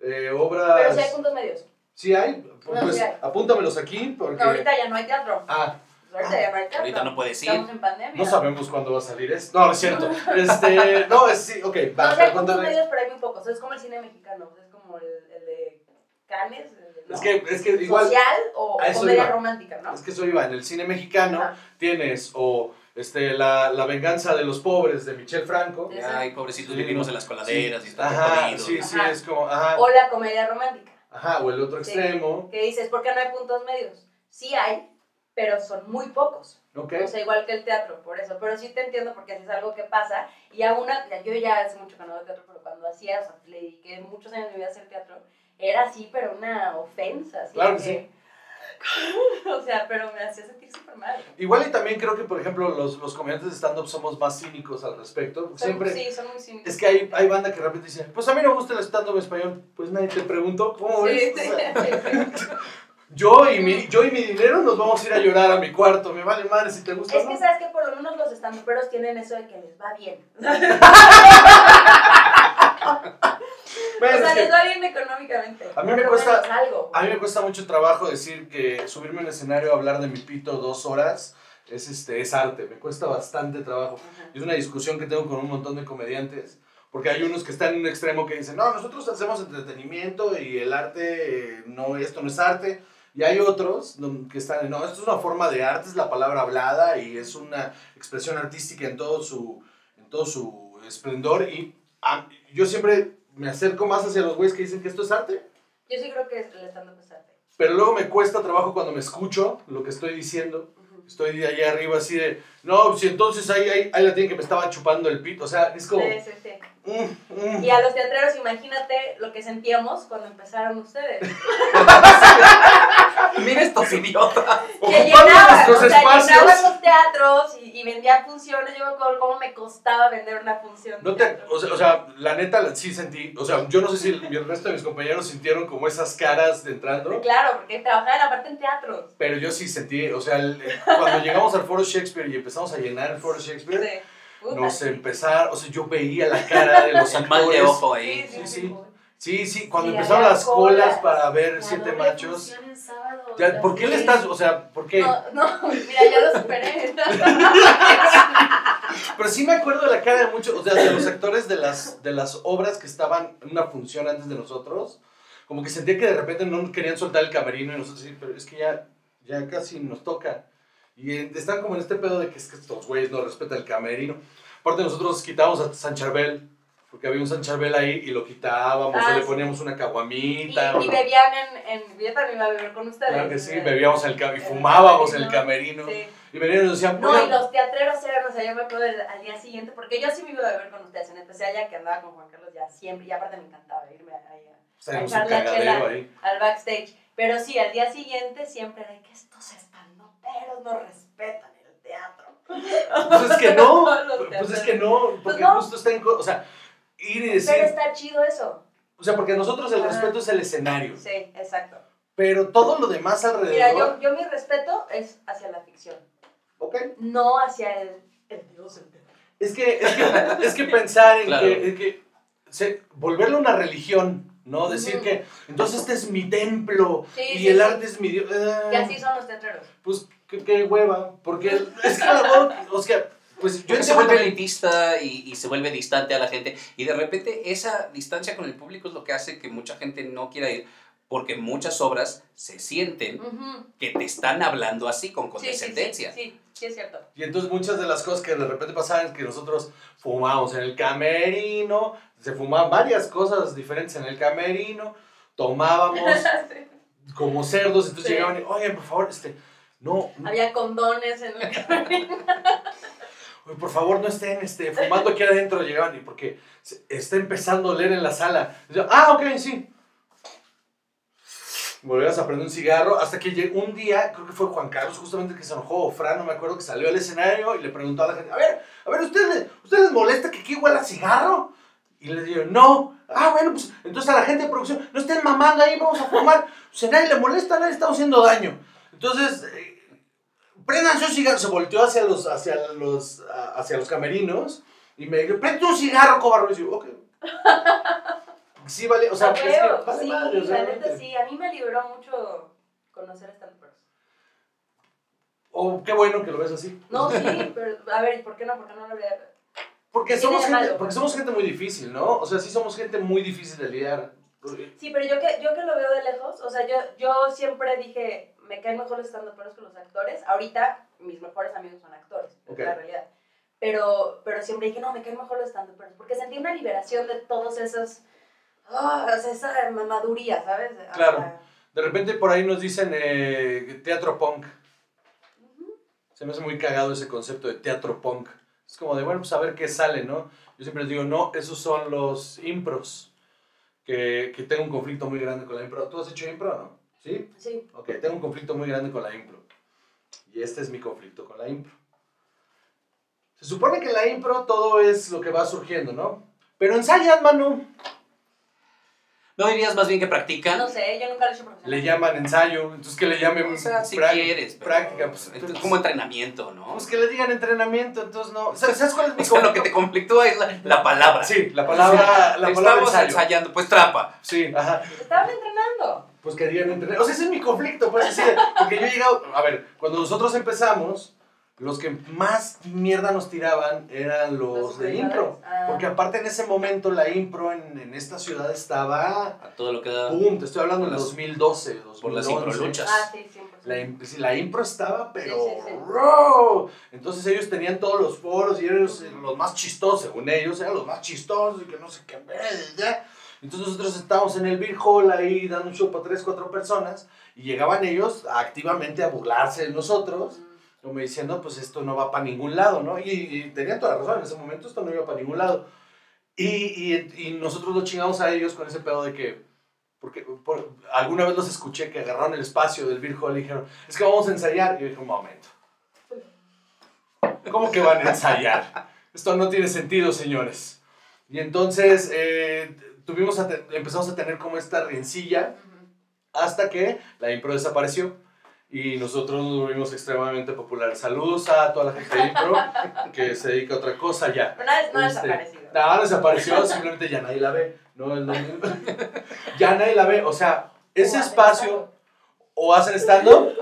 eh, obras... Pero sí hay puntos medios. ¿Sí hay? Pues No, sí hay. apúntamelos aquí porque... No, ahorita ya no hay teatro. Ah, Ahorita ya no hay teatro. Ahorita no puedes ir. Estamos en pandemia. no sabemos cuándo va a salir esto. No, es cierto. Este, no, es sí, ok, No, va, sí hay puntos medios, pero hay muy pocos. Es como el cine mexicano. Es como el, el de Cannes. de- ¿no? Es que, es que igual, Social o a eso comedia iba. romántica, ¿no? es que eso iba, en el cine mexicano Ajá. tienes o este, la, la venganza de los pobres de Michel Franco. Sí. Ay, pobrecitos, Sí. vivimos en las coladeras y está Ajá, jodido. sí, sí, Ajá. es como, ajá, O la comedia romántica. ajá, o el otro Sí. extremo, Que dices, ¿por qué no hay puntos medios? Sí hay, pero son muy pocos. ok. O sea, igual que el teatro, por eso. Pero sí te entiendo porque así es algo que pasa. Y a una, yo ya hace mucho que no hago teatro, pero cuando hacía, o sea, le dediqué muchos años de mi vida a hacer teatro, era así, pero una ofensa. Así Claro de que o sea, pero me hacía sentir súper mal. Igual y también creo que, por ejemplo, los, los comediantes de stand-up somos más cínicos al respecto. Son- Siempre, Sí, son muy cínicos. es que hay, hay banda que de repente dice, pues a mí no me gusta el stand-up español. Pues nadie te preguntó, ¿cómo Sí, ves? sí, O sea, sí. yo, y mi, yo y mi dinero nos vamos a ir a llorar a mi cuarto. Me vale madre si te gusta o Es no. que sabes que por lo menos los estandoperos tienen eso de que les va bien. Bueno, o sea, les va bien económicamente. A mí me cuesta- algo. a mí me cuesta mucho trabajo decir que subirme a un escenario a hablar de mi pito dos horas es, este, es arte. Me cuesta bastante trabajo. Ajá. Es una discusión que tengo con un montón de comediantes. Porque hay unos que están en un extremo que dicen, no, nosotros hacemos entretenimiento y el arte, eh, no, esto no es arte. Y hay otros que están, no, esto es una forma de arte, es la palabra hablada y es una expresión artística en todo su, en todo su esplendor. Y ah, yo siempre me acerco más hacia los güeyes que dicen que esto es arte. Yo sí creo que el stand-up es arte. Pero luego me cuesta trabajo cuando me escucho lo que estoy diciendo. Ujú. Estoy de allá arriba así de, no, si entonces ahí, ahí, ahí la tienen que me estaba chupando el pito. O sea, es como... Sí, sí, sí. Mm, mm. Y a los teatreros, imagínate lo que sentíamos cuando empezaron ustedes. Mira estos idiotas. que llenaban, nuestros o sea, llenaban los teatros y, y vendían funciones. Yo me acuerdo cómo me costaba vender una función. No te, o, sea, o sea, la neta la- sí sentí, o sea, yo no sé si el, el resto de mis compañeros sintieron como esas caras de entrando, Claro, porque trabajaban aparte en teatros. pero yo sí sentí, o sea, el- cuando llegamos al Foro Shakespeare y empezamos a llenar el Foro Shakespeare, Sí. Puta, nos sí. empezaron, o sea, yo veía la cara de los Un mal de actores. ojo Sí, ahí. sí, Sí, sí. sí. Cuando Sí, empezaron las colas colas. para ver La siete machos. sábado, Ya, ¿Por qué le estás, o sea, por qué? No, no, mira, ya lo superé. Pero sí me acuerdo de la cara de muchos, o sea, de los actores de las, de las obras que estaban en una función antes de nosotros. Como que sentía que de repente no querían soltar el camerino y nosotros sí, pero es que ya, ya casi nos toca. Y están como en este pedo de que es que estos güeyes no respetan el camerino. Aparte nosotros quitábamos a San Charbel, porque había un San Charbel ahí y lo quitábamos, Ah, o le sí. poníamos una Y, caguamita. y bebían en, en. Yo también iba a beber con ustedes. Claro que sí, bebíamos el y el fumábamos el camerino. camerino. Sí. Y venían y nos decían, No, "Oigan, y los teatreros eran, o sea, yo me acuerdo del- al día siguiente, porque yo sí me iba a beber con ustedes, en especial ya que andaba con Juan Carlos ya siempre, y aparte me encantaba irme ahí a- Tenemos echar un la chela. ahí. al backstage. Pero sí, al día siguiente siempre era que estos estandoperos no respetan el teatro. Pues es que no, pues es que no, porque no. justo está en, o sea, ir y Pero decir, está chido eso. o sea, porque nosotros el Ajá. respeto es el escenario, Sí, exacto. pero todo lo demás Mira, alrededor, yo, yo mi respeto es hacia la ficción, ok, no hacia el, el dios del teatro. es que, es que, es que pensar en Claro. que, en que se- volverlo una religión ¿no? Decir que, entonces este es mi templo Sí, y sí, el sí. arte es mi Dios. Ah, Que así son los teatreros. Pues, qué, qué hueva, porque es que la verdad, o sea, pues yo se vuelve elitista y, y se vuelve distante a la gente. Y de repente esa distancia con el público es lo que hace que mucha gente no quiera ir. Porque muchas obras se sienten Ujú. que te están hablando así, con Sí, sí, sí, condescendencia. sí, sí, es cierto. Y entonces muchas de las cosas que de repente pasaban es que nosotros fumábamos en el camerino, se fumaban varias cosas diferentes en el camerino, tomábamos como cerdos, entonces Sí. llegaban y, oye, por favor, este, no, no, Había condones en camerino. oye, por favor no estén este, fumando aquí adentro, llegaban y porque está empezando a oler en la sala. Yo, ah, ok, sí. Volvías a prender un cigarro hasta que llegó un día, creo que fue Juan Carlos justamente el que se enojó, o Fran, no me acuerdo, que salió al escenario y le preguntó a la gente, a ver, a ver, ¿ustedes, ¿ustedes les molesta que aquí huela a cigarro? Y les digo, no. Ah, bueno, pues entonces a la gente de producción, no estén mamando ahí, vamos a fumar. Pues a nadie le molesta, nadie estamos haciendo daño. Entonces, eh, prendan su cigarro. Se volteó hacia los, hacia los, a- hacia los camerinos y me dijo, prende un cigarro, cobarde. Y yo, ok. Sí, vale, o sea, A es que vale sí, madre, la neta sí. A mí me libró mucho conocer esta perros. Oh, qué bueno que lo ves así. No, sí, pero a ver, ¿y por qué no? ¿Por qué no lo habría...? Porque ¿Qué somos, gente, malo? porque somos gente muy difícil, ¿no? O sea, sí somos gente muy difícil de lidiar. Sí, pero yo que, yo que lo veo de lejos, o sea, yo, yo siempre dije, me caen mejor los stand que los actores. Ahorita, mis mejores amigos son actores, Ok. es la realidad. Pero, pero siempre dije, no, me caen mejor los stand porque sentí una liberación de todos esos... ah, o sea, esa mamaduría, ¿sabes? O Claro. sea, De repente por ahí nos dicen eh, teatro punk. ujú. Se me hace muy cagado ese concepto de teatro punk. Es como de, bueno, pues a ver qué sale, ¿no? Yo siempre les digo, no, esos son los impros. Que, que tengo un conflicto muy grande con la impro. ¿Tú has hecho impro o no? ¿Sí? Sí. Ok, tengo un conflicto muy grande con la impro. Y este es mi conflicto con la impro. Se supone que en la impro todo es lo que va surgiendo, ¿no? Pero ensayan, mano. ¿No dirías más bien que practican? No sé, yo nunca lo he hecho profesional. Le llaman ensayo, entonces que le llamen O sea, si quieres. pero- práctica. Pues, entonces, entonces- como entrenamiento, ¿no? Pues que le digan entrenamiento, entonces no. ¿Sabes sabes cuál es mi O sea, lo que te conflicto? conflictúa es la, la palabra. Sí, la palabra, la palabra Estamos ensayo. ensayando, pues trapa. Sí, ajá. Estaban entrenando. Pues que digan entrenamiento. O sea, ese es mi conflicto, pues así de- Porque yo he llegado. A ver, cuando nosotros empezamos, los que más mierda nos tiraban eran los, Los de jugadores. impro. Ah. Porque aparte en ese momento la impro en, en esta ciudad estaba. A todo lo que da ¡Pum! Te estoy hablando en Por las- 2012, 2011. por las improluchas. Ah, sí, 100%. La, sí, la impro estaba, pero. Sí, sí, sí. Entonces ellos tenían todos los foros y ellos eran los más chistosos, según ellos, eran los más chistosos y que no sé qué. ya. Entonces nosotros estábamos en el Beer Hall ahí dando un show para tres, cuatro personas y llegaban ellos activamente a burlarse de nosotros, como diciendo, pues esto no va para ningún lado, ¿no? Y, y tenían toda la razón, en ese momento esto no iba para ningún lado. Y, y, y nosotros lo chingamos a ellos con ese pedo de que, porque por- alguna vez los escuché que agarraron el espacio del Beer Hall y dijeron, es que vamos a ensayar. Y yo dije, un momento. ¿Cómo que van a ensayar? Esto no tiene sentido, señores. Y entonces eh, tuvimos a te- empezamos a tener como esta rencilla hasta que la impro desapareció y nosotros nos volvimos extremadamente populares. Saludos a toda la gente de impro que se dedica a otra cosa ya. Pero no, no ha Este, desaparecido. No, desapareció, simplemente ya nadie la ve. No es lo mismo. ya nadie la ve. O sea, ese O espacio o hacen stand-up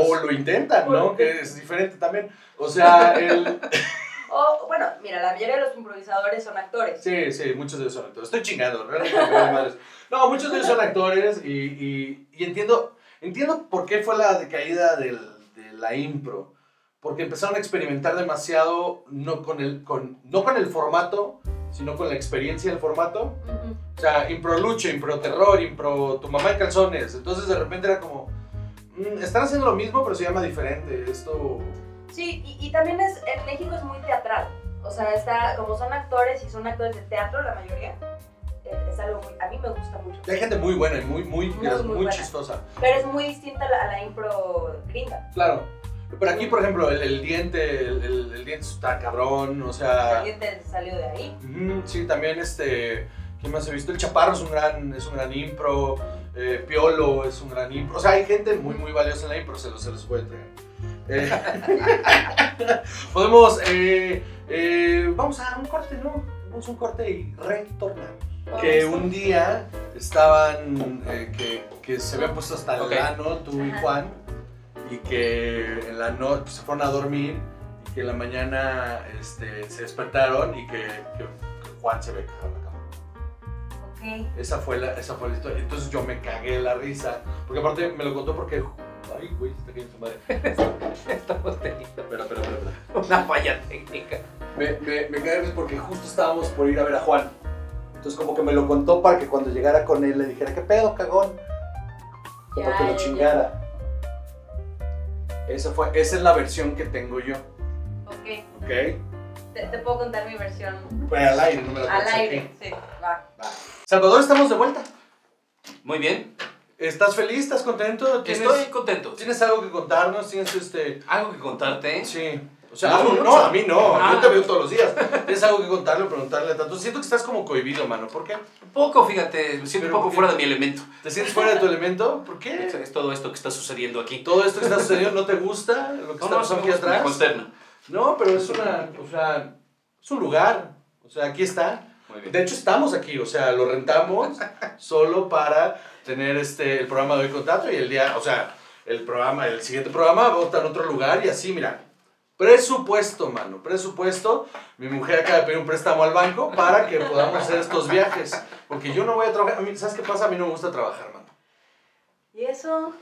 o lo intentan, ¿no? Que es diferente también. O sea, el... O, bueno, mira, la mayoría de los improvisadores son actores. Sí, sí, muchos de ellos son actores. Estoy chingando, realmente. No, muchos de ellos son actores y, y, y entiendo, entiendo por qué fue la decaída del, de la impro. Porque empezaron a experimentar demasiado, no con, el, con, no con el formato, sino con la experiencia del formato. O sea, impro lucha, impro terror, impro tu mamá en calzones. Entonces de repente era como, "Mm, están haciendo lo mismo, pero se llama diferente. Esto... Sí, y, y también es, en México es muy teatral. O sea, está, como son actores y son actores de teatro la mayoría, eh, es algo muy, a mí me gusta mucho. Hay gente muy buena y muy, muy, Muy, muy, muy chistosa. Pero es muy distinta a la, a la impro gringa. Claro. Pero aquí, por ejemplo, el, el diente, el, el- el diente está cabrón, o sea... Alguien te salió de ahí. sí, también este... ¿Quién más he visto? El Chaparro es un gran, es un gran impro, eh, Piolo es un gran impro. O sea, hay gente muy, muy valiosa en la impro, se los, se los puede entregar. Eh, podemos... eh, eh, vamos a un corte, ¿no? Vamos a un corte y retornamos. que un día estaban, eh, que, que se habían puesto hasta el Ok. ano, tú y. Juan, y que en la noche se fueron a dormir y que en la mañana este, se despertaron y que, que Juan se cama. Ok. Esa fue, la, esa fue la historia. Entonces yo me cagué la risa, porque aparte me lo contó porque, ay, güey, está cayendo su madre. Estamos teniendo Espera, espera, espera. espera. una falla técnica. Me, me, me porque justo estábamos por ir a ver a Juan. Entonces como que me lo contó para que cuando llegara con él le dijera, ¿qué pedo, cagón? Ya, para que lo ya, chingara. Esa, fue, esa es la versión que tengo yo, Ok. ¿ok? Te, te puedo contar mi versión Pues al aire, no me la al aire. aquí. Sí, va. Va. Salvador, estamos de vuelta. Muy bien. ¿Estás feliz? ¿Estás contento? ¿Tienes, Estoy contento. ¿Tienes algo que contarnos? ¿Tienes este...? Algo que contarte. Sí. O sea, No, mucho. no, a mí no. Ah. Yo te veo todos los días. ¿Tienes algo que contarle preguntarle tanto? Siento que estás como cohibido, mano. ¿Por qué? Un poco, fíjate, me siento un poco fuera de mi elemento. ¿Te sientes fuera de tu elemento? ¿Por qué? es todo esto que está sucediendo aquí. ¿Todo esto que está sucediendo no te gusta? ¿Lo que No, está no, pasando aquí me atrás? consterna. No, pero es una, o sea, es un lugar. O sea, aquí está. Muy bien. De hecho, estamos aquí, o sea, lo rentamos solo para tener este, el programa de hoy con Tato y el día, o sea, el programa, el siguiente programa va a estar en otro lugar y así, mira. Presupuesto, mano, presupuesto. Mi mujer acaba de pedir un préstamo al banco para que podamos hacer estos viajes. Porque yo no voy a trabajar. A mí, ¿Sabes qué pasa? A mí no me gusta trabajar, mano. ¿Y eso?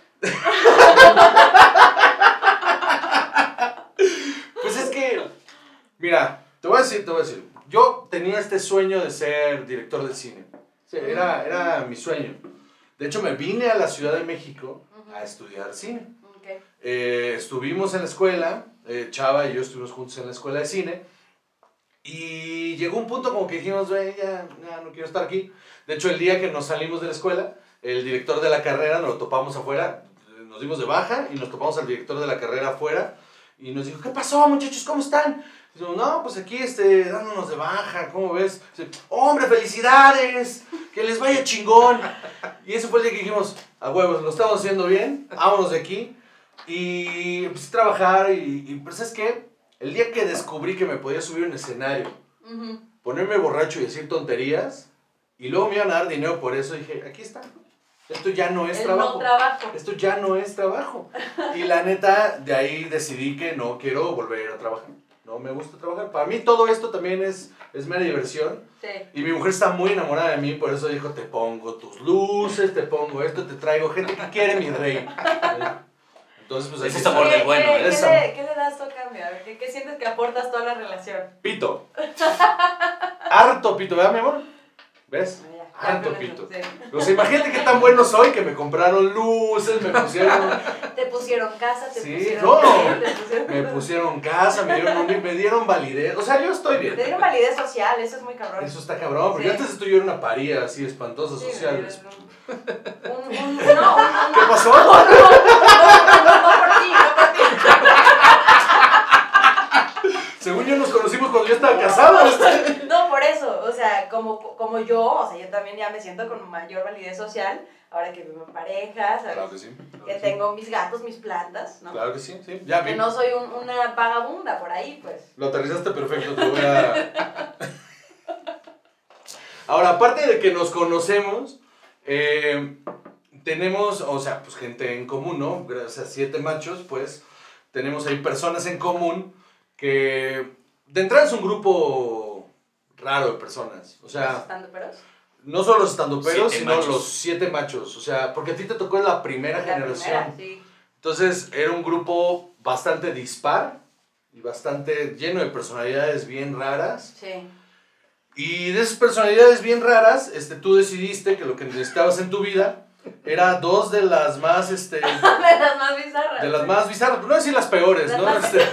Pues es que, mira, te voy a decir, te voy a decir. Yo tenía este sueño de ser director de cine. Sí, era, era mi sueño. De hecho, me vine a la Ciudad de México a estudiar cine. Eh, estuvimos en la escuela, eh, Chava y yo estuvimos juntos en la escuela de cine. Y llegó un punto como que dijimos, "Güey, ya, ya no quiero estar aquí. De hecho, el día que nos salimos de la escuela, el director de la carrera nos lo topamos afuera, nos dimos de baja y nos topamos al director de la carrera afuera y nos dijo, ¿qué pasó muchachos? ¿Cómo están? Y dijimos, no, pues aquí este, dándonos de baja, ¿cómo ves? Dice, hombre, felicidades, que les vaya chingón. Y ese fue el día que dijimos, a huevos, lo estamos haciendo bien, vámonos de aquí. Y empecé a trabajar y, y pues es que el día que descubrí que me podía subir un escenario, ponerme borracho y decir tonterías, y luego me iban a dar dinero por eso, dije, aquí está. Esto ya no es El trabajo. no trabajo. Esto ya no es trabajo. Y la neta, de ahí decidí que no quiero volver a trabajar. No me gusta trabajar. Para mí todo esto también es, es mera diversión. Sí. Y mi mujer está muy enamorada de mí, por eso dijo, te pongo tus luces, te pongo esto, te traigo gente que quiere mi rey. Entonces, pues Ese es amor del bueno, ¿Qué, qué le, qué le das tú a cambio? A ver, ¿qué, qué sientes que aportas toda la relación? Pito. Harto pito, ¿verdad, mi amor? ¿Ves? Eso, pito. sí. O sea, imagínate qué tan bueno soy que me compraron luces, me pusieron, Te pusieron casa, te Sí, pusieron. no. tele, te pusieron. me pusieron casa, me dieron, me dieron validez. O sea, yo estoy bien. Te dieron validez social, eso es muy cabrón. Eso está cabrón, porque Sí. antes yo era una paría así espantosa social. Un, un, un, no, un, ¿Qué pasó? no, no, no, no por ti, no por ti. Según yo nos conocimos cuando yo estaba casado. este. No, por eso, o sea, como, como yo, o sea, yo también ya me siento con mayor validez social, ahora que vivo en pareja, ¿sabes? Claro que sí. claro que sí. tengo mis gatos, mis plantas, ¿no? Claro que sí, sí. Ya. Que no soy un- una vagabunda por ahí, pues. Lo aterrizaste perfecto, te voy a... Ahora, aparte de que nos conocemos, eh, tenemos, o sea, pues gente en común, ¿no? Gracias a siete machos, pues, tenemos ahí personas en común que, de entrada es un grupo raro de personas, o sea, ¿Estando peros? no solo los estandoperos, Siete sino machos. los siete machos, o sea, porque a ti te tocó en la primera La generación. primera, sí. Entonces era un grupo bastante dispar y bastante lleno de personalidades bien raras. Sí. Y de esas personalidades bien raras, este, tú decidiste que lo que necesitabas en tu vida era dos de las más, este, De las más bizarras. de las más bizarras, no decir las peores, ¿no? Este,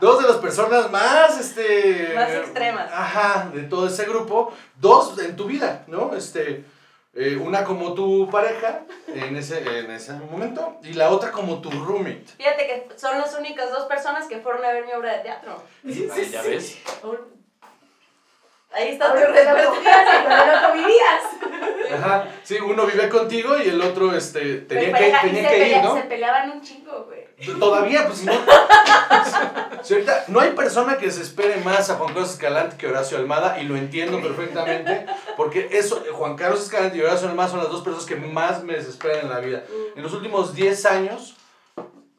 dos de las personas más, este... Más extremas. Ajá, de todo ese grupo, dos en tu vida, ¿no? Este, eh, una como tu pareja en ese, en ese momento y la otra como tu roommate. Fíjate que son las únicas dos personas que fueron a ver mi obra de teatro. Ay, ya ves. Ahí está tu Ahora te lo respuesta. cogías y con el otro vivías. Ajá. Sí, uno vive contigo y el otro este, tenía que, tenía que ir, ¿no? Se peleaban un chingo, güey. Todavía, pues si no. Si ahorita, no hay persona que se espere más a Juan Carlos Escalante que Horacio Almada y lo entiendo perfectamente porque eso, Juan Carlos Escalante y Horacio Almada son las dos personas que más me desesperan en la vida. En los últimos 10 años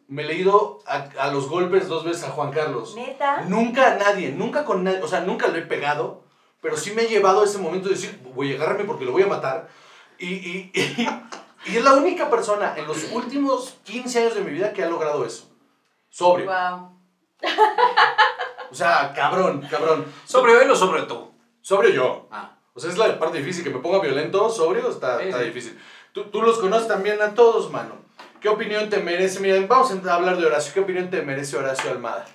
me he leído a, a los golpes dos veces a Juan Carlos. Neta. Nunca a nadie, nunca con nadie, o sea, nunca lo he pegado, pero sí me he llevado a ese momento de decir, voy a agarrarme porque lo voy a matar. Y, y, y, y es la única persona en los últimos 15 años de mi vida que ha logrado eso. Sobrio. Wow. O sea, cabrón, cabrón. ¿Sobre él o sobre tú? Sobrio yo. Ah. O sea, es la parte difícil. Que me ponga violento, sobrio, está, Sí, está sí. difícil. Tú, tú los conoces también a todos, mano. ¿Qué opinión te merece? Miren, vamos a hablar de Horacio. ¿Qué opinión te merece Horacio Almada?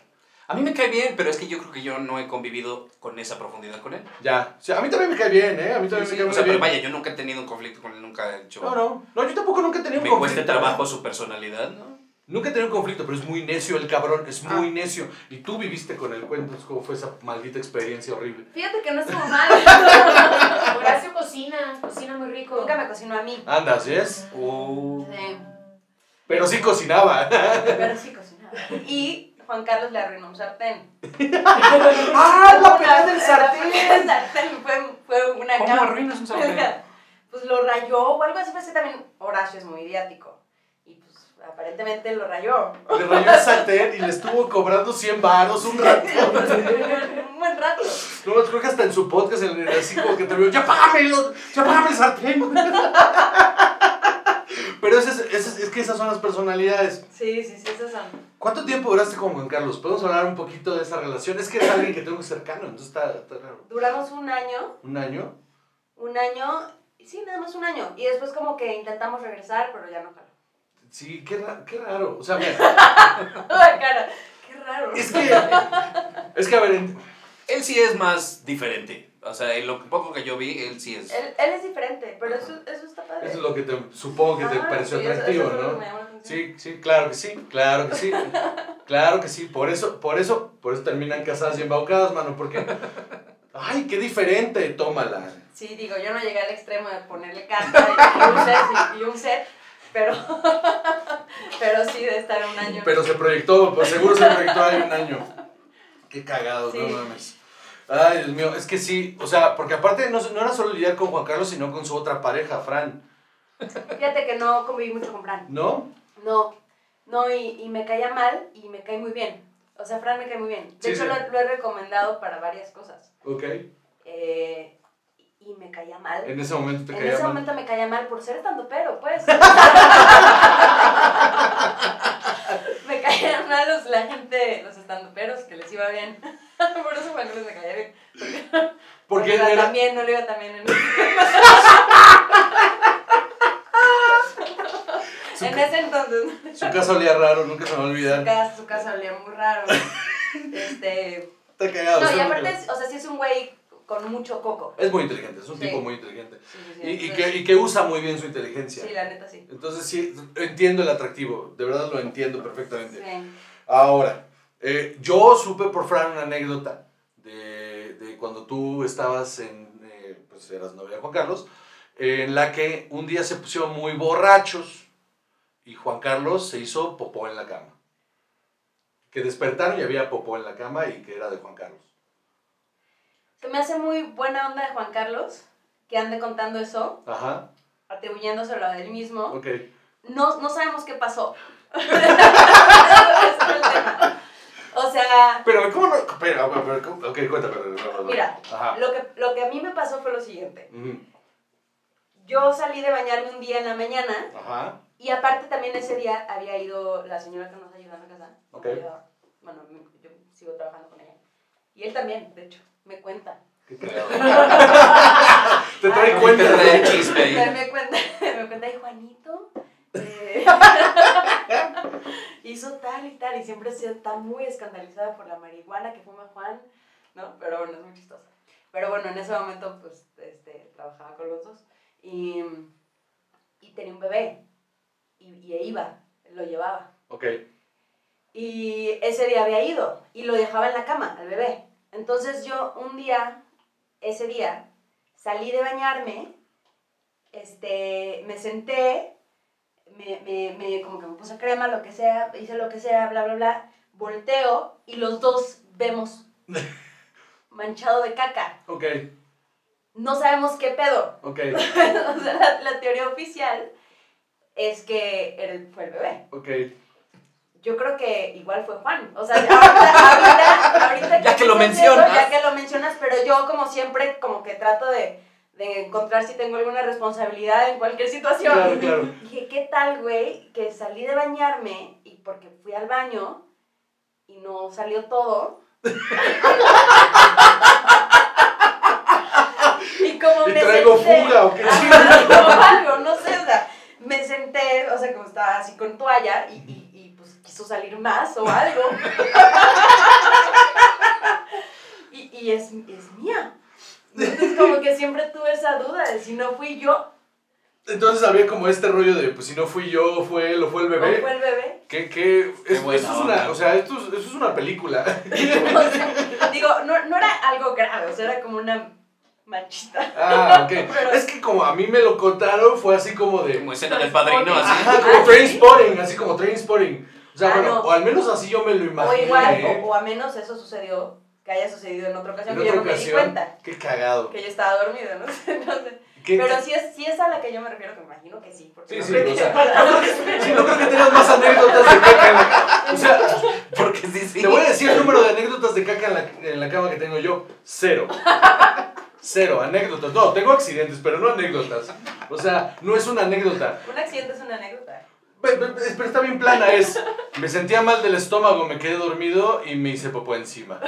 A mí me cae bien, pero es que yo creo que yo no he convivido con esa profundidad con él. Ya. A mí también me cae bien, ¿eh? A mí también Sí, me sí, cae o sea, pero bien. vaya, yo nunca he tenido un conflicto con él, nunca he hecho... No, no. No, yo tampoco nunca he tenido un me conflicto. cueste trabajo su personalidad, ¿no? Nunca he tenido un conflicto, pero es muy necio el cabrón. Es Ah. muy necio. Y tú viviste con él. Cuéntanos cómo fue esa maldita experiencia horrible. Fíjate que no estuvo mal. Horacio cocina, cocina muy rico. Nunca me cocinó a mí. Andas, ¿yes? Uh, Sí, Pero sí cocinaba. pero sí cocinaba. Y Juan Carlos le arruinó un sartén. ¡Ah, la pelea del El sartén! sartén fue, fue una ¿Cómo cama. arruinas un sartén? Pues lo rayó o algo así, pues que también Horacio es muy idiático. Y pues aparentemente lo rayó. Le rayó el sartén y le estuvo cobrando 100 varos un rato. Un buen rato. No, creo que hasta en su podcast, en el- así como que te vio, ¡ya págamelo! ¡Ya págame el sartén! Pero ese es, ese es- es que esas son las personalidades. Sí, sí, sí, esos son. ¿Cuánto tiempo duraste con Juan Carlos? ¿Podemos hablar un poquito de esa relación? Es que es alguien que tengo cercano, entonces está, está raro. Duramos un año, ¿Un año? un año, sí, nada más un año. Y después como que intentamos regresar, pero ya no jaló. Sí, qué, ra- qué raro. O sea, mira, cara, qué raro. es que... Es que, a ver, Él sí es más diferente. O sea, en lo poco que yo vi, él sí es... Él, él es diferente, pero eso, eso está padre. eso es lo que te, supongo que te pareció sí, atractivo, eso ¿no? Sí, sí, claro que sí, claro que sí. Claro que sí, por eso, por eso, por eso terminan casadas y embaucadas, mano, porque... Ay, qué diferente, tómala. Sí, digo, yo no llegué al extremo de ponerle carta y un set, y, y un set pero, pero sí de estar un año. Pero se proyectó, pues seguro se proyectó ahí un año. Qué cagado, Sí. no mames. Ay, Dios mío, es que sí, o sea, porque aparte no, no era solo lidiar con Juan Carlos, sino con su otra pareja, Fran, Fíjate que no conviví mucho con Fran. ¿no? No, no, y, y me caía mal y me cae muy bien. O sea, Fran me cae muy bien. De Sí, hecho, sí. Lo, lo he recomendado para varias cosas. Ok. Eh, y me caía mal. En ese momento te En caía ese mal. momento me caía mal por ser estando pero, pues. me caían mal los, la gente, los estandoperos, que les iba bien. por eso Juan Carlos me caía bien. Porque No le iba era... tan bien, no le iba tan bien en, Su, en ese entonces. su casa olía raro, nunca se me va a Su olvidar. casa, su casa olía muy raro. Este. Está cagado. No, y aparte, que- o sea, sí es un güey con mucho coco. Es muy inteligente, es un Sí. tipo muy inteligente. Sí, sí, sí. Y, que, y que usa muy bien su inteligencia. Sí, la neta sí. Entonces sí, entiendo el atractivo, de verdad lo entiendo perfectamente. Ahora, eh, yo supe por Fran una anécdota de, de cuando tú estabas en, eh, pues eras novia de Juan Carlos, en la que un día se pusieron muy borrachos y Juan Carlos se hizo popó en la cama. Que despertaron y había popó en la cama y que era de Juan Carlos. Se me hace muy buena onda de Juan Carlos que ande contando eso, Ajá, atribuyéndoselo a él mismo. ok. No, no sabemos qué pasó. O sea, Pero, ¿cómo no? Pero, pero, ok, cuéntame. Mira, Ajá. lo que, lo que a mí me pasó fue lo siguiente. Yo salí de bañarme un día en la mañana Ajá. y aparte también ese día había ido la señora que nos ayuda en la casa. Ok. Yo- bueno, yo sigo trabajando con ella. Y él también, de hecho, me cuenta. Te trae cuenta. Te trae chisme ahí. Me, cuenta, me cuenta, y Juanito eh, hizo tal y tal, y siempre se está muy escandalizada por la marihuana que fuma Juan, ¿no? Pero bueno, es muy chistosa. Pero bueno, en ese momento, pues, este, trabajaba con los dos, y, y tenía un bebé, y, y iba, lo llevaba. Ok. Y ese día había ido, y lo dejaba en la cama, al bebé. Entonces yo un día ese día salí de bañarme, este, me senté, me, me, me- como que me puse crema, lo que sea, hice lo que sea, bla, bla, bla, volteo y los dos vemos manchado de caca. Ok, No sabemos qué pedo. ok, o sea, la, la teoría oficial es que era el- fue el bebé. ok. Yo creo que igual fue Juan. O sea, ahorita, ahorita, ahorita Ya que lo eso, mencionas. ya que lo mencionas, pero yo como siempre como que trato de, de encontrar si tengo alguna responsabilidad en cualquier situación. Claro, claro. Dije, ¿qué tal, güey? Que salí de bañarme y porque fui al baño y no salió todo. y como ¿Y me traigo senté- fuga o qué Ajá, como algo, no sé, o sea, me senté, o sea, como estaba así con toalla y, quiso salir más o algo. y y es, es mía. Entonces como que siempre tuve esa duda de si no fui yo Entonces había como este rollo de, pues si no fui yo, fue él o fue el o bebé. fue el bebé. Que, que, Qué es- buena esto es una, o sea, esto es, esto es una película. O sea, digo, no, no era algo grave, o sea, era como una manchita. Ah, ok. Pero- Es que como a mí me lo contaron, fue así como de... Como escena del padrino, así. Ajá, como Ah, Trainspotting, así como Trainspotting. O sea, Ah, bueno, no. o al menos así yo me lo O imaginé. igual, o, o a menos eso sucedió, que haya sucedido en otra ocasión, en que yo no me di cuenta. qué cagado. Que yo estaba dormida, no sé, no sé. ¿Qué- Pero sí es, sí es a la que yo me refiero, que me imagino que sí. Porque Sí, no sí, creo o que- sea, no creo que, sí, no creo que tengas más anécdotas de caca en la O sea, Porque sí, sí. te voy a decir el número de anécdotas de caca en la, en la cama que tengo yo. Cero. Cero, anécdotas. No, tengo accidentes, pero no anécdotas. O sea, no es una anécdota. Un accidente es una anécdota. Pe- pe- pe- Pero está bien plana, es. Me sentía mal del estómago, me quedé dormido y me hice popó encima.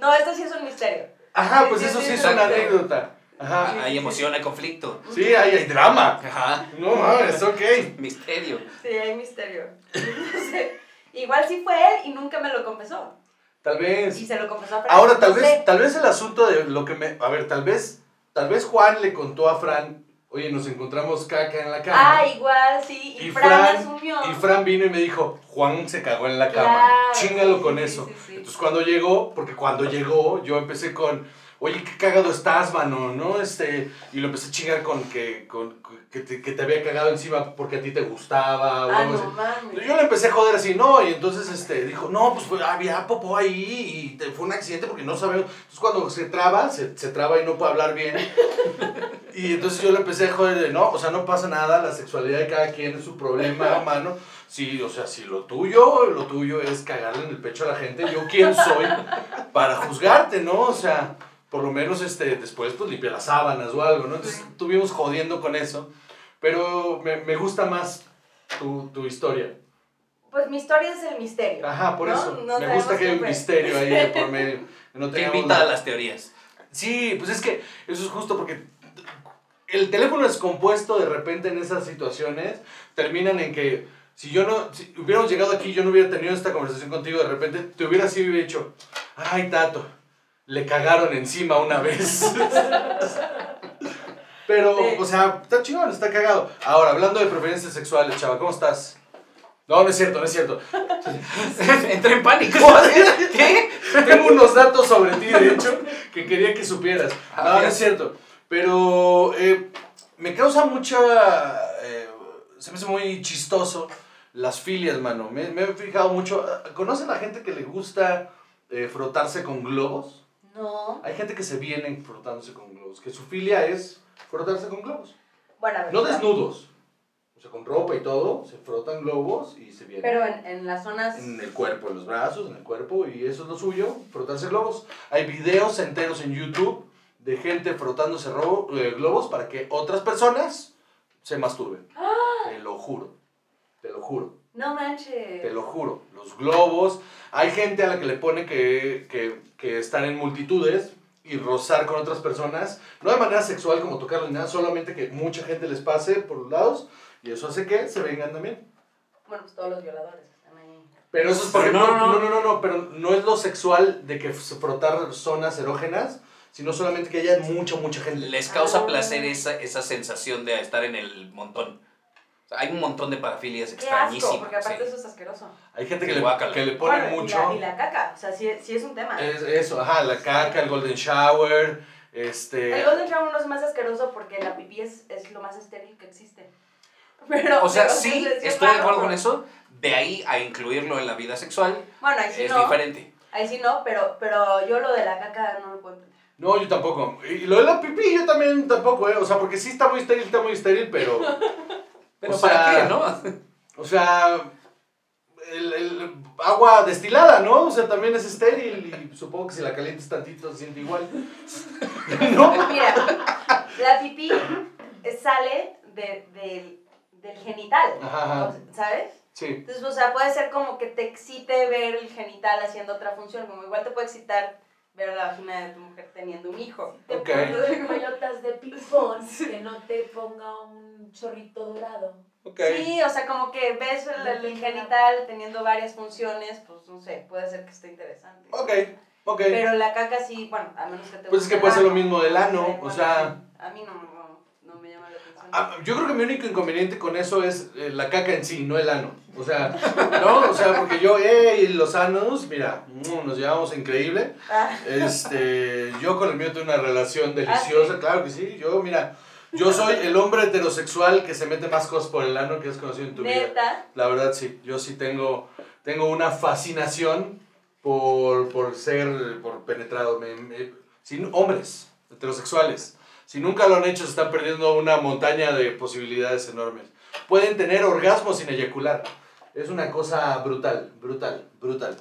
No, esto sí es un misterio. Ajá, pues Sí, eso sí, sí es una anécdota. Ajá. Ah, Hay emoción, hay conflicto. Sí, hay, hay drama. Ajá. No mames, ok. Misterio. Sí, hay misterio. Igual sí fue él y nunca me lo confesó. Tal vez. Y se lo confesó a Fran. Ahora, tal No vez, sé. tal vez el asunto de lo que me. A ver, tal vez. Tal vez Juan le contó a Fran, oye, nos encontramos caca en la cama. Ah, igual, sí. Y, Y Fran, Fran- asumió. Y Fran vino y me dijo, Juan se cagó en la cama. Claro, Chíngalo sí, con sí, eso. sí. Entonces cuando llegó, porque cuando llegó, yo empecé con, oye, qué cagado estás, mano, ¿no? Este, y lo empecé a chingar con que, con, que, te, que te había cagado encima porque a ti te gustaba. o Ah, algo no así. Yo le empecé a joder así, no, y entonces este, dijo, no, pues fue, había popó ahí y te- fue un accidente porque no sabemos. Entonces cuando se traba, se, se traba y no puede hablar bien. Y entonces yo le empecé a joder de, no, o sea, no pasa nada, la sexualidad de cada quien es su problema, mano. Sí, o sea, si lo tuyo, lo tuyo es cagarle en el pecho a la gente, yo quién soy para juzgarte, ¿no? O sea, por lo menos este, después pues limpia las sábanas o algo, ¿no? Entonces estuvimos jodiendo con eso, pero me, me gusta más tu, tu historia. Pues mi historia es el misterio. Ajá, por ¿no? eso. No me gusta que hay un misterio ahí de por medio. No Te invita la- a las teorías. Sí, pues es que eso es justo porque el teléfono descompuesto de repente en esas situaciones terminan en que si yo no, si hubiéramos llegado aquí yo no hubiera tenido esta conversación contigo, de repente te hubiera sido y hubiera dicho, ay Tato, le cagaron encima una vez. Pero, Sí. o sea, está chingón, está cagado. Ahora, hablando de preferencias sexuales, chava, ¿cómo estás? No, no es cierto, no es cierto. Entré en pánico. ¿Qué? Tengo unos datos sobre ti, de hecho, que quería que supieras. A No, no es cierto. Pero eh, me causa mucha... eh, se me hace muy chistoso las filias, mano. Me, me he fijado mucho. ¿Conocen a gente que le gusta eh, frotarse con globos? No. Hay gente que se viene frotándose con globos, que su filia es frotarse con globos. Bueno, a ver. No desnudos. O sea, con ropa y todo, se frotan globos y se vienen. Pero en, en las zonas. En el cuerpo, en los brazos, en el cuerpo, y eso es lo suyo, frotarse globos. Hay videos enteros en YouTube de gente frotándose ro- eh, globos para que otras personas se masturben. Te lo juro, te lo juro, No manches. te lo juro. Los globos, hay gente a la que le pone que, que, que están en multitudes y rozar con otras personas, no de manera sexual como tocarlos ni nada, solamente que mucha gente les pase por los lados y eso hace que se vengan también. Bueno, pues todos los violadores están ahí. Pero eso es porque no, no, no, no. no, pero no es lo sexual de que frotar zonas erógenas, sino solamente que haya mucha, mucha gente. Les causa Ah. placer esa, esa sensación de estar en el montón. O sea, hay un montón de parafilias Qué asco, extrañísimas. porque aparte sí. eso es asqueroso. Hay gente que le, que le pone Bueno, y mucho. la- Y la, caca, o sea, sí, sí es un tema. Es eso, ajá, la caca, el golden shower, este... El Golden Shower no es más asqueroso porque la pipí es, es lo más estéril que existe. Pero, O sea, pero sí, es- es estoy de acuerdo con eso. De ahí a incluirlo en la vida sexual Bueno, ahí sí es no. diferente. Ahí sí no, pero, pero yo lo de la caca no lo puedo entender. No, yo tampoco. Y lo de la pipí yo también tampoco, ¿eh? O sea, porque sí está muy estéril, está muy estéril, pero... Pero O ¿para sea, qué, no? O sea, el, el agua destilada, ¿no? O sea, también es estéril y supongo que si la calientas tantito se siente igual. ¿No? Mira, la pipí sale de, del- del genital, Ajá, ¿sabes? Sí. Entonces, o sea, puede ser como que te excite ver el genital haciendo otra función, como igual te puede excitar ver la vagina de tu mujer teniendo un hijo. Te Ok. pones pelotas de ping-pong que no te ponga un chorrito dorado. Sí, o sea, como que ves el, el genital teniendo varias funciones, pues no sé, puede ser que esté interesante. Ok, ok. Pero la caca sí, bueno, a menos que te Pues es que puede ser lo mismo del ano, o sea- A mí no, no, no me llama la atención. Ah, yo creo que mi único inconveniente con eso es eh, la caca en sí, no el ano. O sea, ¿no? O sea, porque yo, hey, los anos, mira, mm, nos llevamos increíble. Ah, Este, yo con el mío tengo una relación deliciosa, ¿sí? claro que sí. Yo, mira, yo soy el hombre heterosexual que se mete más cosas por el ano que has conocido en tu vida. neta. La verdad, sí. Yo sí tengo, tengo una fascinación por, por ser, por penetrado. Me, me- sin hombres heterosexuales. Si nunca lo han hecho, se están perdiendo una montaña de posibilidades enormes. Pueden tener orgasmos sin eyacular. Es una cosa brutal, brutal, brutal.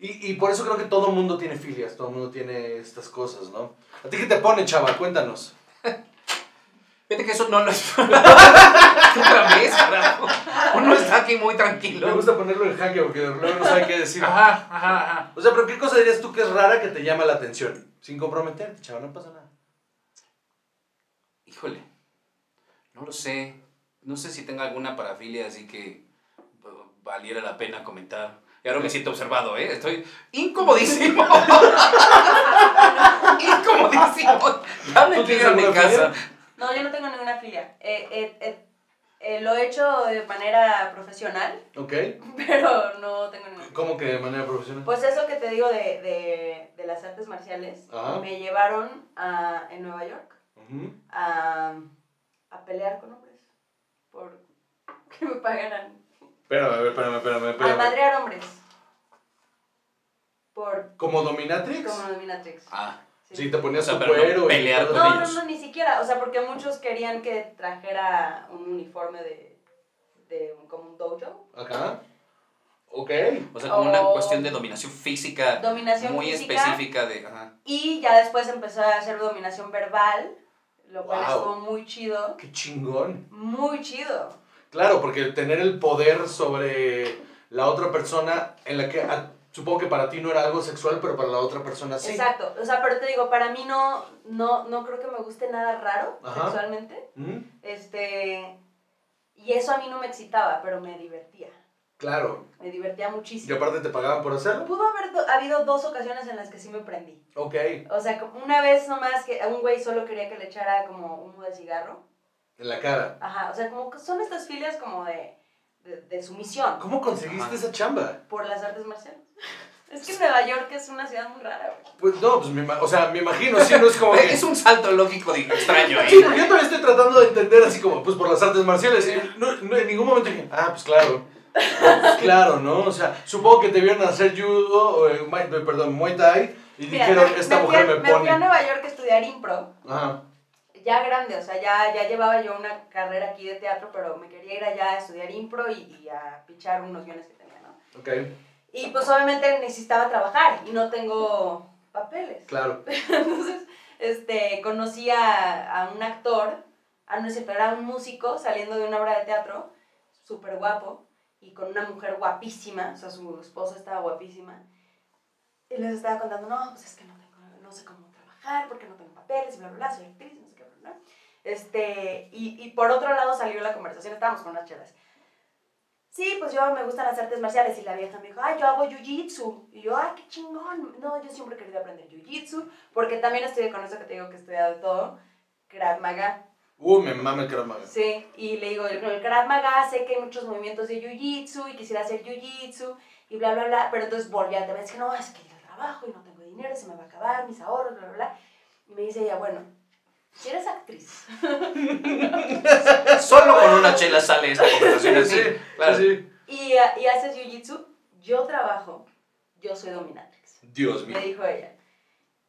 Y, y por eso creo que todo mundo tiene filias, todo mundo tiene estas cosas, ¿no? ¿A ti qué te pone, chava? Cuéntanos. Fíjate que eso no lo es. Otra vez, carajo. Uno está aquí muy Me tranquilo. gusta ponerlo en jaque porque luego no sabe qué decir. Ajá, ajá, ajá. O sea, pero ¿qué cosa dirías tú que es rara que te llama la atención? Sin comprometerte, chava, no pasa nada. Híjole. No lo sé. No sé si tenga alguna parafilia así que uh, valiera la pena comentar. Y ahora me siento observado, ¿eh? Estoy incomodísimo. incomodísimo. Ya me ¿Tú tienes quiero a mi casa. No, yo no tengo ninguna filia. Eh, eh, eh, eh, lo he hecho de manera profesional, ¿Ok? pero no tengo ninguna. ¿Cómo que de manera profesional? Pues eso que te digo de, de, de las artes marciales, Ajá. me llevaron a, en Nueva York a, a pelear con hombres por que me pagaran. Espérame, a ver, espérame, espérame, A espérame. madrear hombres. Por ¿Como dominatrix? como dominatrix. Ah, Sí. Sí, te ponías O sea, no cuero y pelear todo. con No, no, ellos. no, ni siquiera. O sea, porque muchos querían que trajera un uniforme de, de un, como un dojo. Acá. Ok. o sea, como una cuestión de dominación física Dominación muy física. específica de... Ajá. Y ya después empezó a hacer dominación verbal, lo cual Wow. estuvo muy chido. Qué chingón. Muy chido. Claro, porque tener el poder sobre la otra persona en la que supongo que para ti no era algo sexual, pero para la otra persona sí. Exacto. O sea, pero te digo, para mí no, no, no creo que me guste nada raro Ajá. sexualmente. ¿Mm? Este. Y eso a mí no me excitaba, pero me divertía. Claro. Me divertía Y muchísimo. aparte te pagaban por hacerlo. Pudo haber do- habido dos ocasiones en las que sí me prendí. Ok. O sea, una vez nomás que a un güey solo quería que le echara como humo de cigarro. En la cara. Ajá, o sea, como que son estas filias como de, de, de sumisión ¿Cómo conseguiste Ajá. esa chamba? por las artes marciales. Es que Nueva York es una ciudad muy rara, güey. Pues no, pues me, o sea, me imagino, sí, no es como que... Es un salto lógico de extraño ahí. Sí, porque yo todavía estoy tratando de entender así como, pues por las artes marciales. no, no, en ningún momento dije, ah, pues claro. Pues claro, ¿no? O sea, supongo que te vieron hacer judo, o, eh, perdón, muay thai, y Mira, dijeron, me- esta me mujer a- me Me fui a pone. Nueva York a estudiar impro, Ajá. Ya grande, o sea, ya, ya llevaba yo una carrera aquí de teatro, pero me quería ir allá a estudiar impro y, y a pichar unos guiones que tenía, ¿no? Ok, Y pues obviamente necesitaba trabajar y no tengo papeles. claro. Entonces, este, conocí a, a un actor, a no sé, era un músico saliendo de una obra de teatro, súper guapo, y con una mujer guapísima, o sea, su esposa estaba guapísima. Y les estaba contando, no, pues es que no, tengo, no sé cómo trabajar, porque no tengo papeles, y bla, bla, bla, soy actriz, no. Este, y, y por otro lado salió la conversación, estábamos con unas chelas. Sí, pues yo me gustan las artes marciales. Y la vieja me dijo, ay, yo hago jiu-jitsu. Y yo, ay, qué chingón. No, yo siempre he querido aprender jiu-jitsu. Porque también estudié con eso que te digo que he estudiado todo. Krav Maga. Uh, me mama el Krav Maga. Sí, y le digo, el, el Krav Maga, sé que hay muchos movimientos de Jiu-Jitsu y quisiera hacer Jiu-Jitsu y bla, bla, bla, pero entonces volví al tema, es que no, es que yo trabajo y no tengo dinero, se me va a acabar mis ahorros, bla, bla, bla. Y me dice ella, bueno, si eres actriz, Solo con una chela sale esta conversación así. Sí, claro. sí. y, ah, y haces Jiu-Jitsu, yo trabajo, yo soy dominatrix, Dios mío. me dijo ella.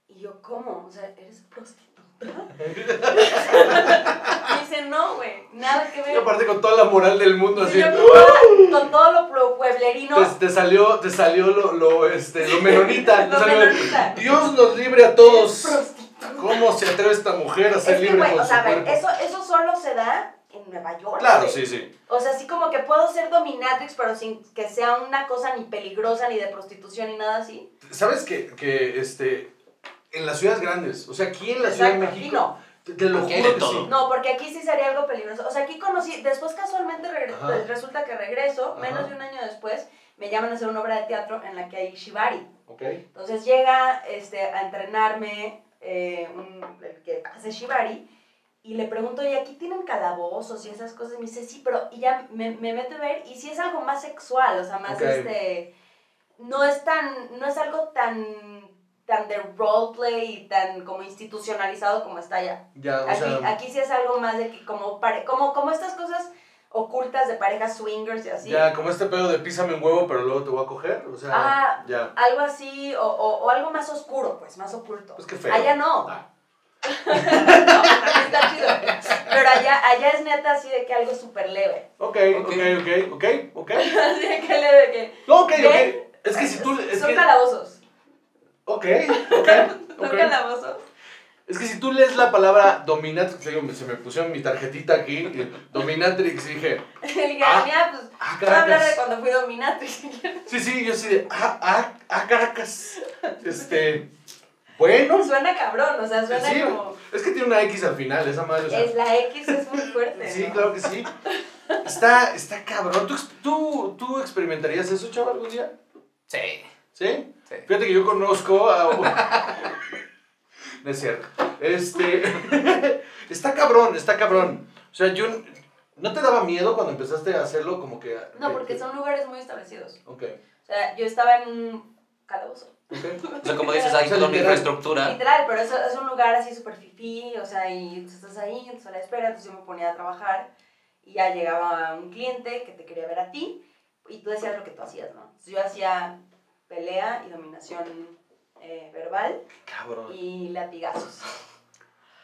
Y yo, ¿cómo? O sea, ¿eres prostituta? me dice, no, güey, nada que Y ver. aparte con toda la moral del mundo así. Y yo, con todo lo pro- pueblerino. Te, te salió, te salió lo, lo, este, lo menonita. te Lo salió, menonita. Dios nos libre a todos. ¿Cómo se atreve esta mujer a ser Es que, libre güey, con o su sea, a ver, cuerpo? eso, eso solo se da en Nueva York. Claro, sí, sí. O sea, así como que puedo ser dominatrix, pero sin que sea una cosa ni peligrosa, ni de prostitución, ni nada así. ¿Sabes que, que este, en las ciudades grandes, o sea, aquí en la Ciudad de aquí México, no. te, lo juro que todo. sí. No, porque aquí sí sería algo peligroso. O sea, aquí conocí, después casualmente pues, resulta que regreso, Ajá. menos de un año después, me llaman a hacer una obra de teatro en la que hay shibari. Ok. Entonces llega este, a entrenarme eh, un, el que hace shibari y le pregunto, ¿y aquí tienen calabozos y esas cosas? Y me dice, sí, pero y ya me, me meto a ver y sí es algo más sexual, o sea, más este, no es tan, no es algo tan, tan de roleplay y tan como institucionalizado como está allá. Ya, o Aquí, sea, aquí sí es algo más de que como, pare, como, como estas cosas ocultas de parejas swingers y así. ya, como este pedo de písame un huevo, pero luego te voy a coger, o sea, ya. Algo así, o, o, o algo más oscuro, pues, más oculto. Pues qué feo. Allá no. Ah. no, está chido. Pero allá, allá es neta así de que algo súper leve. Ok, ok, ok, ok, ok. Así de que leve, que No, ok, ¿Ven? ok. Es que si tú, es son que, calabozos. ok, ok, Son calabozos. Es que si tú lees la palabra dominatrix, digo, se me pusieron mi tarjetita aquí, dominatrix, y dije, Y dije, Ah. mira, pues, ah, voy a hablar de Caracas. cuando fui dominatrix. Sí, sí, yo sí de, ah, ah, ah, Caracas. Este, bueno. Suena cabrón, o sea, suena Sí, como... es que tiene una X al final, esa madre. o sea, Es la X es muy fuerte, sí, ¿no? claro que sí. Está, está cabrón. ¿Tú, tú, ¿Tú experimentarías eso, chaval, algún día? Sí. ¿Sí? Sí. Fíjate que yo conozco a... No es cierto. Este... está cabrón, está cabrón. O sea, yo... ¿No te daba miedo cuando empezaste a hacerlo como que... No, que- porque que- son lugares muy establecidos. Ok, O sea, yo estaba en un calabozo. ok. O sea, como dices, hay O sea, toda una literal. infraestructura. Literal, pero eso es un lugar así súper fifí, o sea, y entonces estás ahí, entonces a la espera, entonces yo me ponía a trabajar y ya llegaba un cliente que te quería ver a ti y tú decías lo que tú hacías, ¿no? Entonces yo hacía pelea y dominación eh, verbal Cabrón. y latigazos.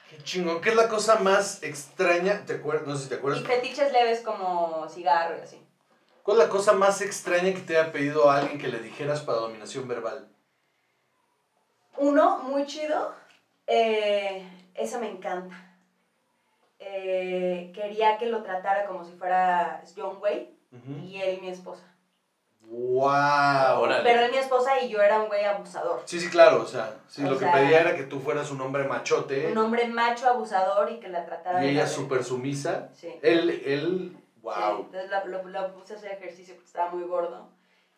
Qué chingón. ¿Qué es la cosa más extraña? ¿Te acuerdas? No sé si te Y acuerdas. fetiches leves como cigarro y así. ¿Cuál es la cosa más extraña que te haya pedido a alguien que le dijeras para dominación verbal? Uno, muy chido, eh, eso me encanta. Eh, quería que lo tratara como si fuera John Wayne y él mi esposa. ¡Wow! Órale. Pero él mi esposa y yo era un güey abusador. Sí, sí, claro. O sea, sí, O lo que pedía era que tú fueras un hombre machote Un hombre macho abusador y que la tratara y ella súper sumisa. Sí. Él, él, Sí, wow. entonces la- lo, lo puse a hacer ejercicio porque estaba muy gordo.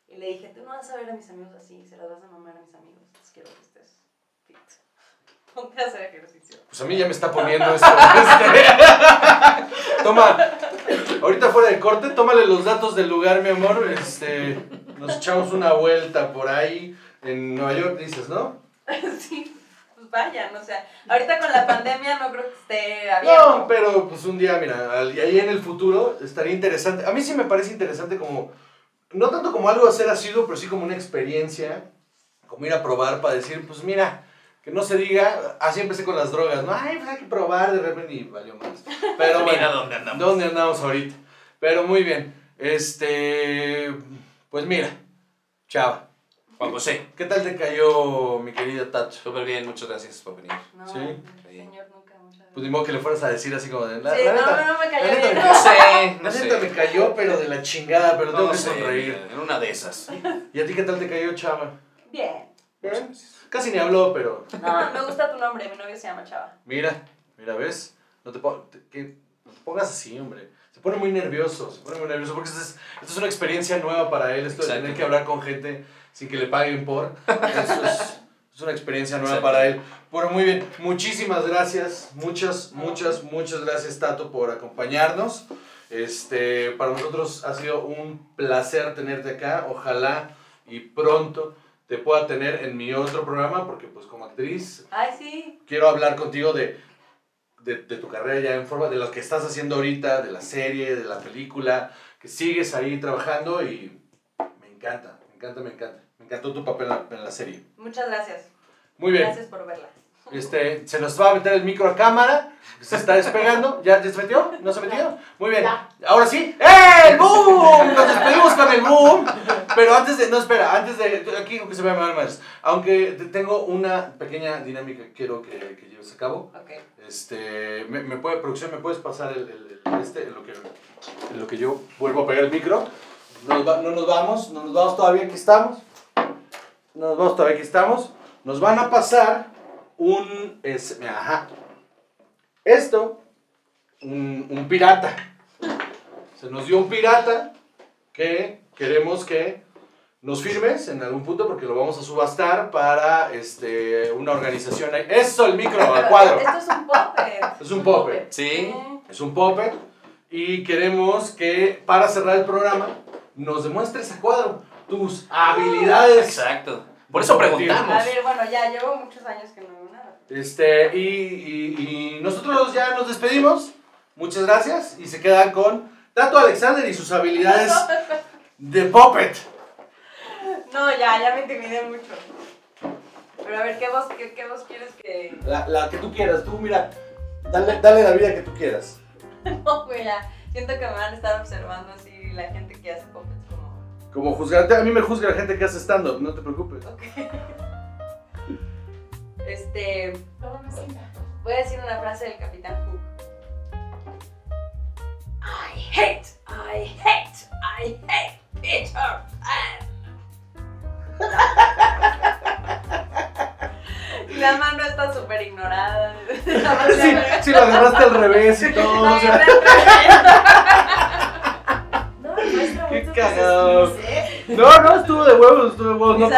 Y le dije, tú no vas a ver a mis amigos así, se las vas a mamar a mis amigos. Entonces quiero que estés fit. Ponte a hacer ejercicio. Pues a mí ya me está poniendo esto. este. Toma, ahorita fuera de corte, tómale los datos del lugar, mi amor. Este, nos echamos una vuelta por ahí en Nueva York, dices, ¿no? sí, pues vayan, o sea, ahorita con la pandemia no creo que esté abierto. No, pero pues un día, mira, ahí en el futuro estaría interesante. A mí sí me parece interesante como, no tanto como algo a ser asiduo, pero sí como una experiencia, como ir a probar para decir, pues mira, que no se diga, así empecé con las drogas, ¿no? Ay, pues hay que probar de repente y valió más. Pero Mira bueno, dónde andamos. ¿dónde andamos ahorita? Pero muy bien, este, pues mira, chava, Juan José. ¿qué tal te cayó mi querida Tacho? Súper bien, muchas gracias por venir. No, Sí. señor, nunca, muchas Pues ni modo que le fueras a decir así como de, la, Sí, la no, neta, no, no me la cayó neta bien. me No sé, no La sé. neta me cayó, pero de la chingada, pero tengo No que sé, sonreír. En una de esas. ¿Y a ti qué tal te cayó, chava? Bien. Muchas gracias. Casi ni habló, pero No, me gusta tu nombre, mi novio se llama Chava. mira, mira, ¿ves? No te, que- no te pongas así, hombre. Se pone muy nervioso, se pone muy nervioso porque esto es, esto es una experiencia nueva para él, esto de Exacto. tener que hablar con gente sin que le paguen por. Eso es, Es una experiencia nueva Exacto. para él. Bueno, muy bien. Muchísimas gracias. Muchas, muchas, muchas gracias, Tato, por acompañarnos. Este, para nosotros ha sido un placer tenerte acá. Ojalá y pronto te pueda tener en mi otro programa, porque pues como actriz Ay, sí. quiero hablar contigo de, de, de tu carrera ya en forma, de lo que estás haciendo ahorita, de la serie, de la película, que sigues ahí trabajando y me encanta, me encanta, me encanta. Me encantó tu papel en la, en la serie. Muchas gracias. Muy bien. Gracias por verla. Este, se nos va a meter el micro a cámara, se está despegando. ¿Ya se metió? ¿No se metió? Muy bien. Ahora sí. ¡Eh! ¡El boom! Nos despedimos con el boom. Pero antes de, no, espera, antes de, aquí que se me va más. Aunque te- tengo una pequeña dinámica que quiero que, que lleves a cabo. Ok. Este, me, me puede, producción, ¿me puedes pasar el, el- el- este, en lo, que, en lo que yo vuelvo a pegar el micro? Nos va- no nos vamos, no nos vamos todavía, aquí estamos. No nos vamos todavía, aquí estamos. Nos van a pasar un, es, ajá, esto, un, un pirata. Se nos dio un pirata que queremos que nos firmes en algún punto porque lo vamos a subastar para este, una organización. ahí. Eso, el micro, al cuadro. Esto es un puppet. Es un puppet. Sí. Es un puppet y queremos que para cerrar el programa nos demuestres a cuadro tus habilidades. Exacto. Por eso preguntamos. A ver, bueno, ya llevo muchos años que no. Este, y, y- y nosotros ya nos despedimos. Muchas gracias y se quedan con Tato Alexander y sus habilidades de puppet. No, ya, ya me intimidé mucho. Pero a ver, ¿qué voz, qué, qué voz quieres que.? La, la que tú quieras, tú mira, dale, dale la vida que tú quieras. No, güey, ya. Siento que me van a estar observando así la gente que hace puppets como. Como juzgarte, a mí me juzga la gente que hace stand-up, no te preocupes. Ok. Este. Voy a decir una frase del Capitán Hook. I hate, I hate, I hate Peter Pan. La mano está súper ignorada. Sí, sí, lo agarraste al revés y todo. o sea. No. No, no, estuvo de huevos, estuvo de huevos, no Mis